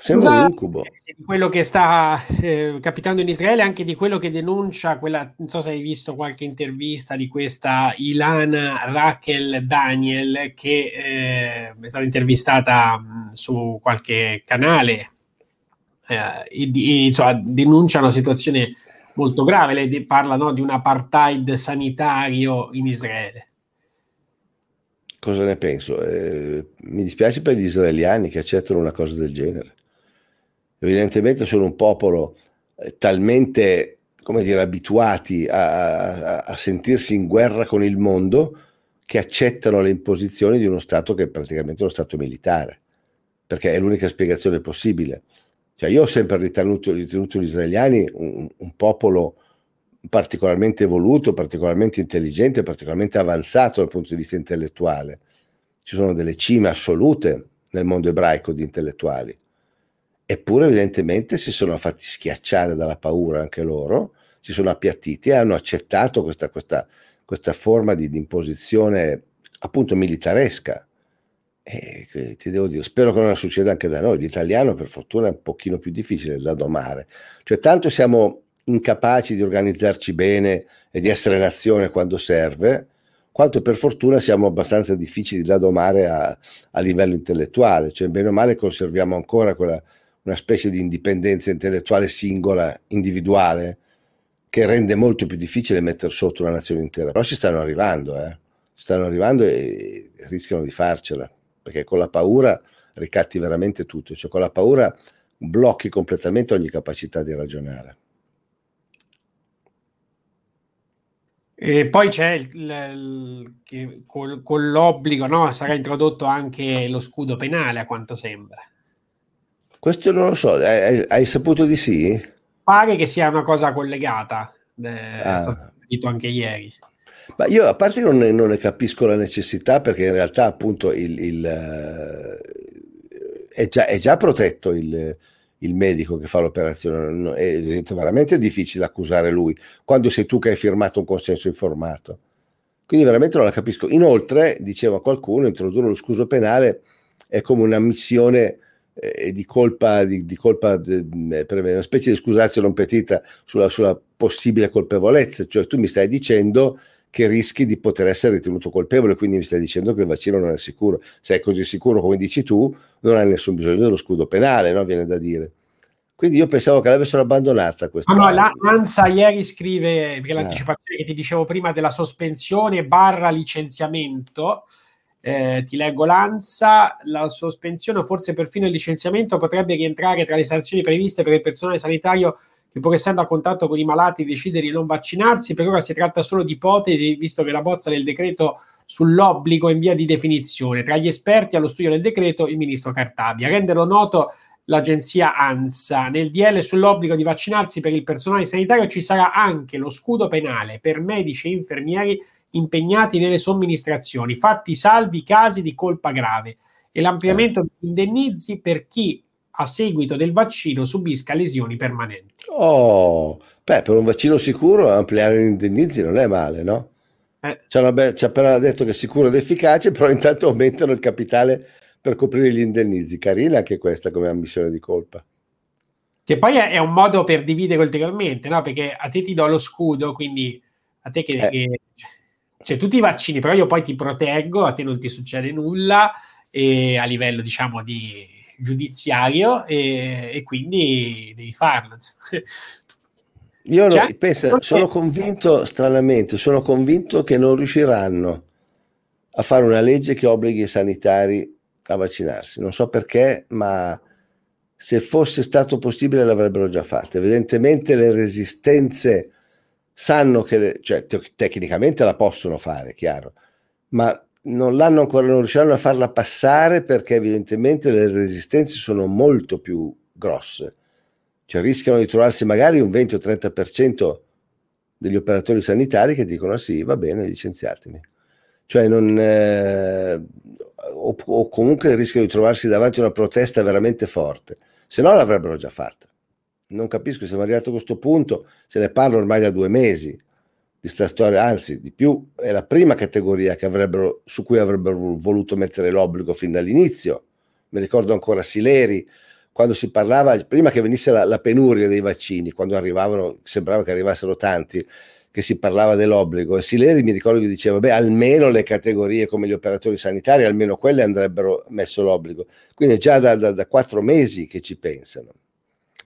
[SPEAKER 1] Sembra un incubo. Di quello che sta eh, capitando in Israele, anche di quello che denuncia quella, non so se hai visto qualche intervista di questa Ilana Raquel Daniel che eh, è stata intervistata mh, su qualche canale eh, e, e insomma, denuncia una situazione molto grave. Lei parla no, di un apartheid sanitario in Israele.
[SPEAKER 2] Cosa ne penso? Eh, mi dispiace per gli israeliani che accettano una cosa del genere. Evidentemente sono un popolo eh, talmente, come dire, abituati a, a, a sentirsi in guerra con il mondo che accettano le imposizioni di uno Stato che è praticamente uno Stato militare, perché è l'unica spiegazione possibile. Cioè, io ho sempre ritenuto, ritenuto gli israeliani un, un, popolo particolarmente evoluto, particolarmente intelligente, particolarmente avanzato dal punto di vista intellettuale. Ci sono delle cime assolute nel mondo ebraico di intellettuali. Eppure evidentemente si sono fatti schiacciare dalla paura anche loro, si sono appiattiti e hanno accettato questa, questa, questa forma di, di imposizione appunto militaresca e ti devo dire, spero che non succeda anche da noi. L'italiano, per fortuna, è un pochino più difficile da domare. Cioè, tanto siamo incapaci di organizzarci bene e di essere nazione quando serve, quanto per fortuna siamo abbastanza difficili da domare a, a livello intellettuale. Cioè, bene o male, conserviamo ancora quella, una specie di indipendenza intellettuale singola, individuale, che rende molto più difficile mettere sotto una nazione intera. Però ci stanno arrivando, eh. Stanno arrivando e rischiano di farcela perché con la paura ricatti veramente tutto, cioè con la paura blocchi completamente ogni capacità di ragionare.
[SPEAKER 1] E poi c'è il, il, il, con, con, l'obbligo, no? Sarà introdotto anche lo scudo penale, a quanto sembra.
[SPEAKER 2] Questo non lo so, hai, hai saputo di sì?
[SPEAKER 1] Pare che sia una cosa collegata, eh, ah. è stato detto anche ieri.
[SPEAKER 2] Ma io a parte non ne, non ne capisco la necessità perché in realtà appunto il, il, uh, è, già, è, già, protetto il, il, medico che fa l'operazione, è veramente difficile accusare lui quando sei tu che hai firmato un consenso informato. Quindi veramente non la capisco. Inoltre, diceva qualcuno, introdurre lo scuso penale è come una missione eh, di colpa, di, di colpa de, per una specie di scusazio non petita sulla, sulla possibile colpevolezza. Cioè tu mi stai dicendo che rischi di poter essere ritenuto colpevole, quindi mi stai dicendo che il vaccino non è sicuro. Se è così sicuro come dici tu, non hai nessun bisogno dello scudo penale, no? viene da dire. Quindi io pensavo che l'avessero abbandonata questa.
[SPEAKER 1] No, no, l'ANSA ieri scrive, perché ah. l'anticipazione che ti dicevo prima della sospensione barra licenziamento, eh, ti leggo l'ANSA, la sospensione o forse perfino il licenziamento potrebbe rientrare tra le sanzioni previste per il personale sanitario che pur essendo a contatto con i malati decide di non vaccinarsi. Per ora si tratta solo di ipotesi, visto che la bozza del decreto sull'obbligo è in via di definizione. Tra gli esperti allo studio del decreto il ministro Cartabia. Renderlo noto l'agenzia ANSA. Nel DL sull'obbligo di vaccinarsi per il personale sanitario ci sarà anche lo scudo penale per medici e infermieri impegnati nelle somministrazioni, fatti salvi i casi di colpa grave e l'ampliamento degli indennizi per chi a seguito del vaccino subisca lesioni permanenti.
[SPEAKER 2] Oh, beh, per un vaccino sicuro ampliare gli indennizi non è male, no?
[SPEAKER 1] Eh.
[SPEAKER 2] Ci, hanno be- ci ha appena detto che è sicuro ed efficace, però intanto aumentano il capitale per coprire gli indennizi. Carina anche questa come ammissione di colpa.
[SPEAKER 1] Che poi è, è un modo per dividere ulteriormente, no? Perché a te ti do lo scudo, quindi a te che,
[SPEAKER 2] Eh.
[SPEAKER 1] che- cioè tutti i vaccini, però io poi ti proteggo, a te non ti succede nulla e a livello diciamo di giudiziario e, e quindi devi farlo.
[SPEAKER 2] Io
[SPEAKER 1] Cioè,
[SPEAKER 2] pensa,
[SPEAKER 1] perché-
[SPEAKER 2] sono convinto, stranamente, sono convinto che non riusciranno a fare una legge che obblighi i sanitari a vaccinarsi. Non so perché, ma se fosse stato possibile l'avrebbero già fatta. Evidentemente le resistenze sanno che, cioè te- tecnicamente la possono fare, chiaro, ma non l'hanno ancora, non riusciranno a farla passare perché evidentemente le resistenze sono molto più grosse. Cioè rischiano di trovarsi magari un 20 o 30% degli operatori sanitari che dicono sì, va bene, licenziatemi. Cioè non, eh, o, o comunque rischiano di trovarsi davanti a una protesta veramente forte, se no l'avrebbero già fatta. Non capisco, siamo arrivati a questo punto, se ne parla ormai da due mesi di sta storia, anzi di più, è la prima categoria su cui avrebbero voluto mettere l'obbligo fin dall'inizio. Mi ricordo ancora Sileri, quando si parlava, prima che venisse la, la penuria dei vaccini, quando arrivavano, sembrava che arrivassero tanti, che si parlava dell'obbligo, e Sileri mi ricordo che diceva, beh, almeno le categorie come gli operatori sanitari, almeno quelle andrebbero messo l'obbligo. Quindi è già da, da- da quattro mesi che ci pensano.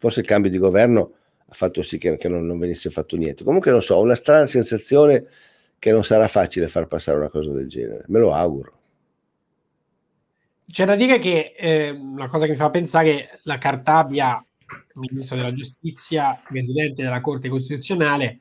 [SPEAKER 2] Forse il cambio di governo ha fatto sì che, che non, non venisse fatto niente. Comunque non so, ho una strana sensazione che non sarà facile far passare una cosa del genere. Me lo auguro.
[SPEAKER 1] C'è da dire che eh, una cosa che mi fa pensare la Cartabia, ministro della giustizia, presidente della Corte Costituzionale,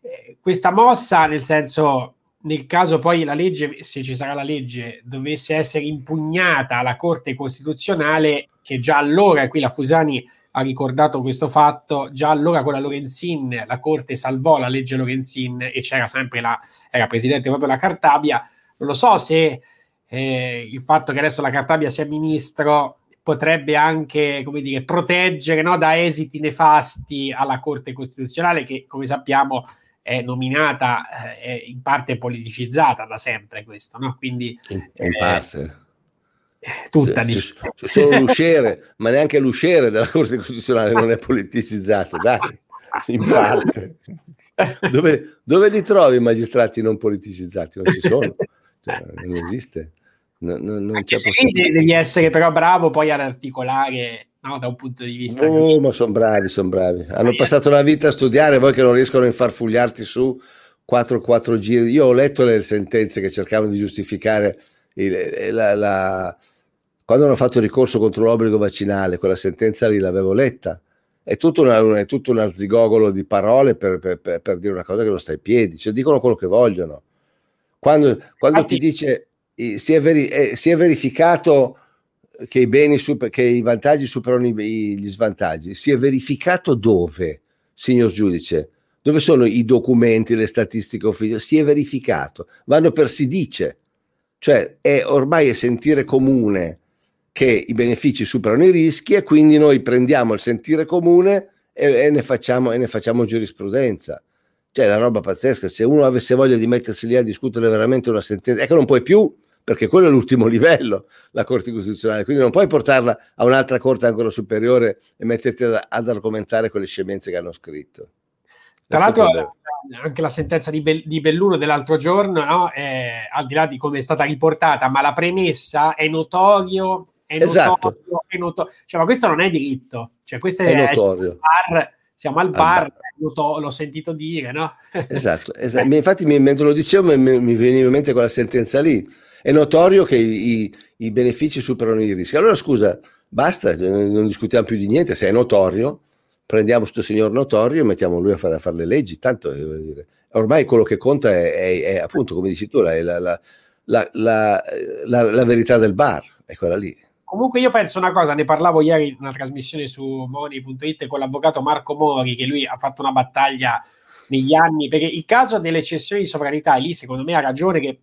[SPEAKER 1] eh, questa mossa, nel senso, nel caso poi la legge, se ci sarà la legge, dovesse essere impugnata alla Corte Costituzionale, che già allora, qui la Fusani ha ricordato questo fatto, già allora con la Lorenzin la Corte salvò la legge Lorenzin e c'era sempre la, era presidente proprio la Cartabia, non lo so se eh, il fatto che adesso la Cartabia sia ministro potrebbe anche come dire, proteggere no, da esiti nefasti alla Corte Costituzionale che come sappiamo è nominata, eh, è in parte politicizzata da sempre questo, no? quindi
[SPEAKER 2] In
[SPEAKER 1] eh,
[SPEAKER 2] parte.
[SPEAKER 1] Tutta
[SPEAKER 2] c'è solo l'usciere, ma neanche l'usciere della Corte Costituzionale non è politicizzato, dai, in parte. Dove, dove li trovi i magistrati non politicizzati? Non ci sono, Cioè, non esiste. No- no- non
[SPEAKER 1] Anche
[SPEAKER 2] c'è
[SPEAKER 1] se lì devi essere però bravo poi ad articolare no, da un punto di vista
[SPEAKER 2] Oh, ma sono bravi, sono bravi. Hanno passato la vita a studiare, voi che non riescono a infarfugliarti su 4-4 giri. Io ho letto le sentenze che cercavano di giustificare il- la- la- quando hanno fatto ricorso contro l'obbligo vaccinale, quella sentenza lì l'avevo letta. È tutto, una- è tutto un arzigogolo di parole per, per- per- per dire una cosa che non sta ai piedi, cioè dicono quello che vogliono. Quando, quando ti dice eh, si è, veri- eh, si è verificato che i beni super- che i vantaggi superano i- i- gli svantaggi, si è verificato dove, signor giudice? Dove sono i documenti, le statistiche ufficiali? Si è verificato, vanno per si dice, cioè è ormai è sentire comune che i benefici superano i rischi e quindi noi prendiamo il sentire comune e, e ne, facciamo, e ne facciamo giurisprudenza. Cioè, è una roba pazzesca. Se uno avesse voglia di mettersi lì a discutere veramente una sentenza, è che non puoi più, perché quello è l'ultimo livello, la Corte Costituzionale. Quindi non puoi portarla a un'altra Corte ancora superiore e metterti ad, ad argomentare quelle scemenze che hanno scritto.
[SPEAKER 1] Tra l'altro, anche la sentenza di, Bel- di Belluno dell'altro giorno, no, è- al di là di come è stata riportata, ma la premessa è notorio. È
[SPEAKER 2] Esatto.
[SPEAKER 1] notorio, è noto- cioè, ma questo non è diritto. Cioè, questo
[SPEAKER 2] È
[SPEAKER 1] è,
[SPEAKER 2] notorio.
[SPEAKER 1] siamo al bar, siamo al
[SPEAKER 2] Al
[SPEAKER 1] bar,
[SPEAKER 2] bar.
[SPEAKER 1] è noto- l'ho sentito dire, no?
[SPEAKER 2] Esatto, esatto. Infatti mentre lo dicevo mi, mi veniva in mente quella sentenza lì. È notorio che i, i- benefici superano i rischi. Allora scusa, basta, cioè, non discutiamo più di niente, se è notorio, prendiamo questo signor notorio e mettiamo lui a fare, a fare le leggi, tanto eh, dire, ormai quello che conta è, è, è, appunto, come dici tu, la, la, la, la verità del bar, è quella lì.
[SPEAKER 1] Comunque io penso una cosa, ne parlavo ieri in una trasmissione su Moni.it con l'avvocato Marco Mori, che lui ha fatto una battaglia negli anni, perché il caso delle cessioni di sovranità, lì secondo me ha ragione che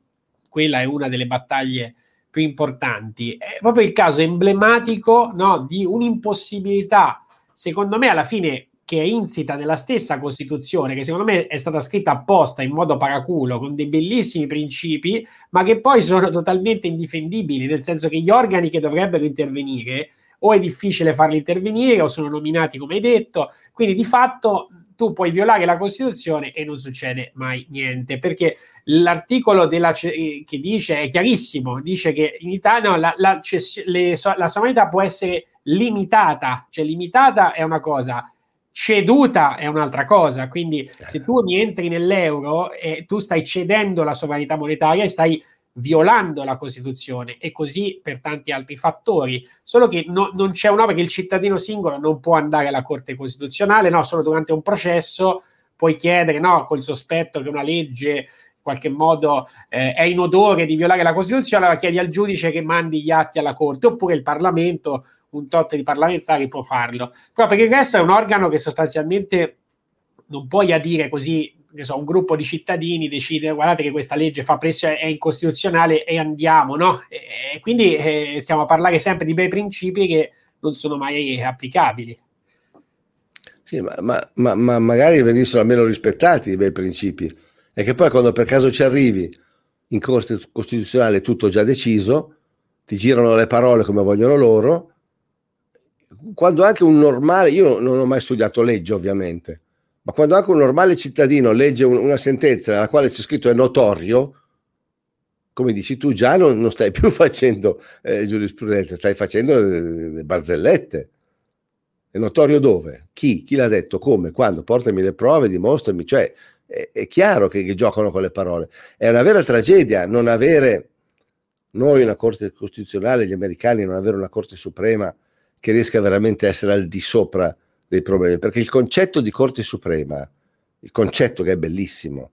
[SPEAKER 1] quella è una delle battaglie più importanti, è proprio il caso emblematico no, di un'impossibilità, secondo me alla fine che è insita nella stessa Costituzione, che secondo me è stata scritta apposta in modo paraculo, con dei bellissimi principi, ma che poi sono totalmente indifendibili, nel senso che gli organi che dovrebbero intervenire o è difficile farli intervenire o sono nominati come hai detto, quindi di fatto tu puoi violare la Costituzione e non succede mai niente, perché l'articolo della, che dice è chiarissimo, dice che in Italia no, la, la, la sovranità può essere limitata, cioè limitata è una cosa, ceduta è un'altra cosa. Quindi, se tu mi entri nell'euro e tu stai cedendo la sovranità monetaria e stai violando la Costituzione e così per tanti altri fattori. Solo che no, non c'è una perché il cittadino singolo non può andare alla Corte Costituzionale, no, solo durante un processo puoi chiedere, no, col sospetto che una legge in qualche modo eh, è in odore di violare la Costituzione, allora chiedi al giudice che mandi gli atti alla Corte, oppure il Parlamento un tot di parlamentari può farlo. Però perché il resto è un organo che sostanzialmente non puoi adire così, che so, un gruppo di cittadini decide guardate che questa legge fa pressione, è incostituzionale e andiamo, no? E, e quindi eh, stiamo a parlare sempre di bei principi che non sono mai applicabili.
[SPEAKER 2] Sì, ma, ma, ma, ma magari venissero almeno rispettati i bei principi. E che poi quando per caso ci arrivi in Corte Costituzionale tutto già deciso, ti girano le parole come vogliono loro quando anche un normale, io non ho mai studiato legge ovviamente, ma quando anche un normale cittadino legge un, una sentenza nella quale c'è scritto è notorio, come dici tu già non, non stai più facendo eh, giurisprudenza, stai facendo eh, barzellette. È notorio dove? Chi? Chi l'ha detto? Come? Quando? Portami le prove, dimostrami. Cioè, è, è chiaro che, che giocano con le parole. È una vera tragedia non avere noi una Corte Costituzionale, gli americani non avere una Corte Suprema che riesca veramente a essere al di sopra dei problemi, perché il concetto di Corte Suprema, il concetto che è bellissimo,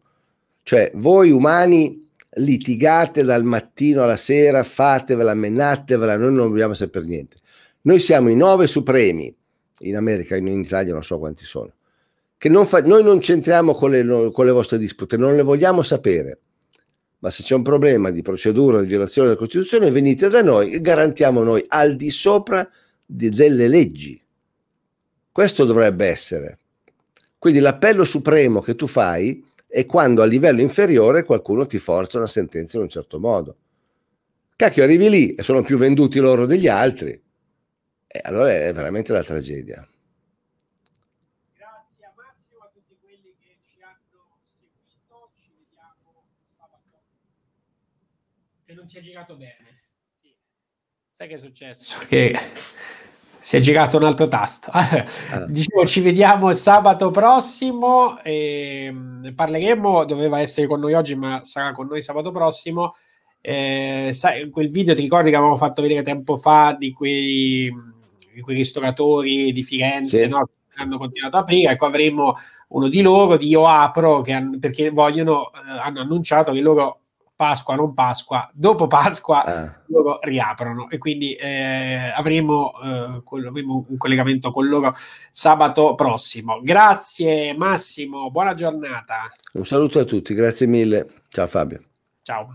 [SPEAKER 2] cioè voi umani litigate dal mattino alla sera, fatevela, menatevela, noi non dobbiamo sapere niente. Noi siamo i nove supremi, in America, in Italia non so quanti sono, che non fa, noi non c'entriamo con le, con le vostre dispute, non le vogliamo sapere ma se c'è un problema di procedura di violazione della Costituzione venite da noi e garantiamo noi al di sopra di, delle leggi. Questo dovrebbe essere. Quindi l'appello supremo che tu fai è quando a livello inferiore qualcuno ti forza una sentenza in un certo modo. Cacchio, arrivi lì e sono più venduti loro degli altri. E allora è veramente la tragedia.
[SPEAKER 1] Grazie a Massimo, a tutti quelli che ci hanno seguito. Ci vediamo sabato. E non si è girato bene. Sì. Sai che è successo? Che si è girato un altro tasto. Ah. Dicevo, ci vediamo sabato prossimo. E parleremo, doveva essere con noi oggi, ma sarà con noi sabato prossimo. Eh, sai, quel video ti ricordi che avevamo fatto vedere tempo fa di quei, di quei ristoratori di Firenze sì. no? che hanno continuato a aprire? Ecco, avremo uno di loro, di Io Apro, che perché vogliono, eh, hanno annunciato che loro Pasqua, non Pasqua, dopo Pasqua ah. loro riaprono e quindi eh, avremo, eh, avremo, un collegamento con loro sabato prossimo. Grazie Massimo, buona giornata.
[SPEAKER 2] Un saluto a tutti, grazie mille. Ciao Fabio.
[SPEAKER 1] Ciao.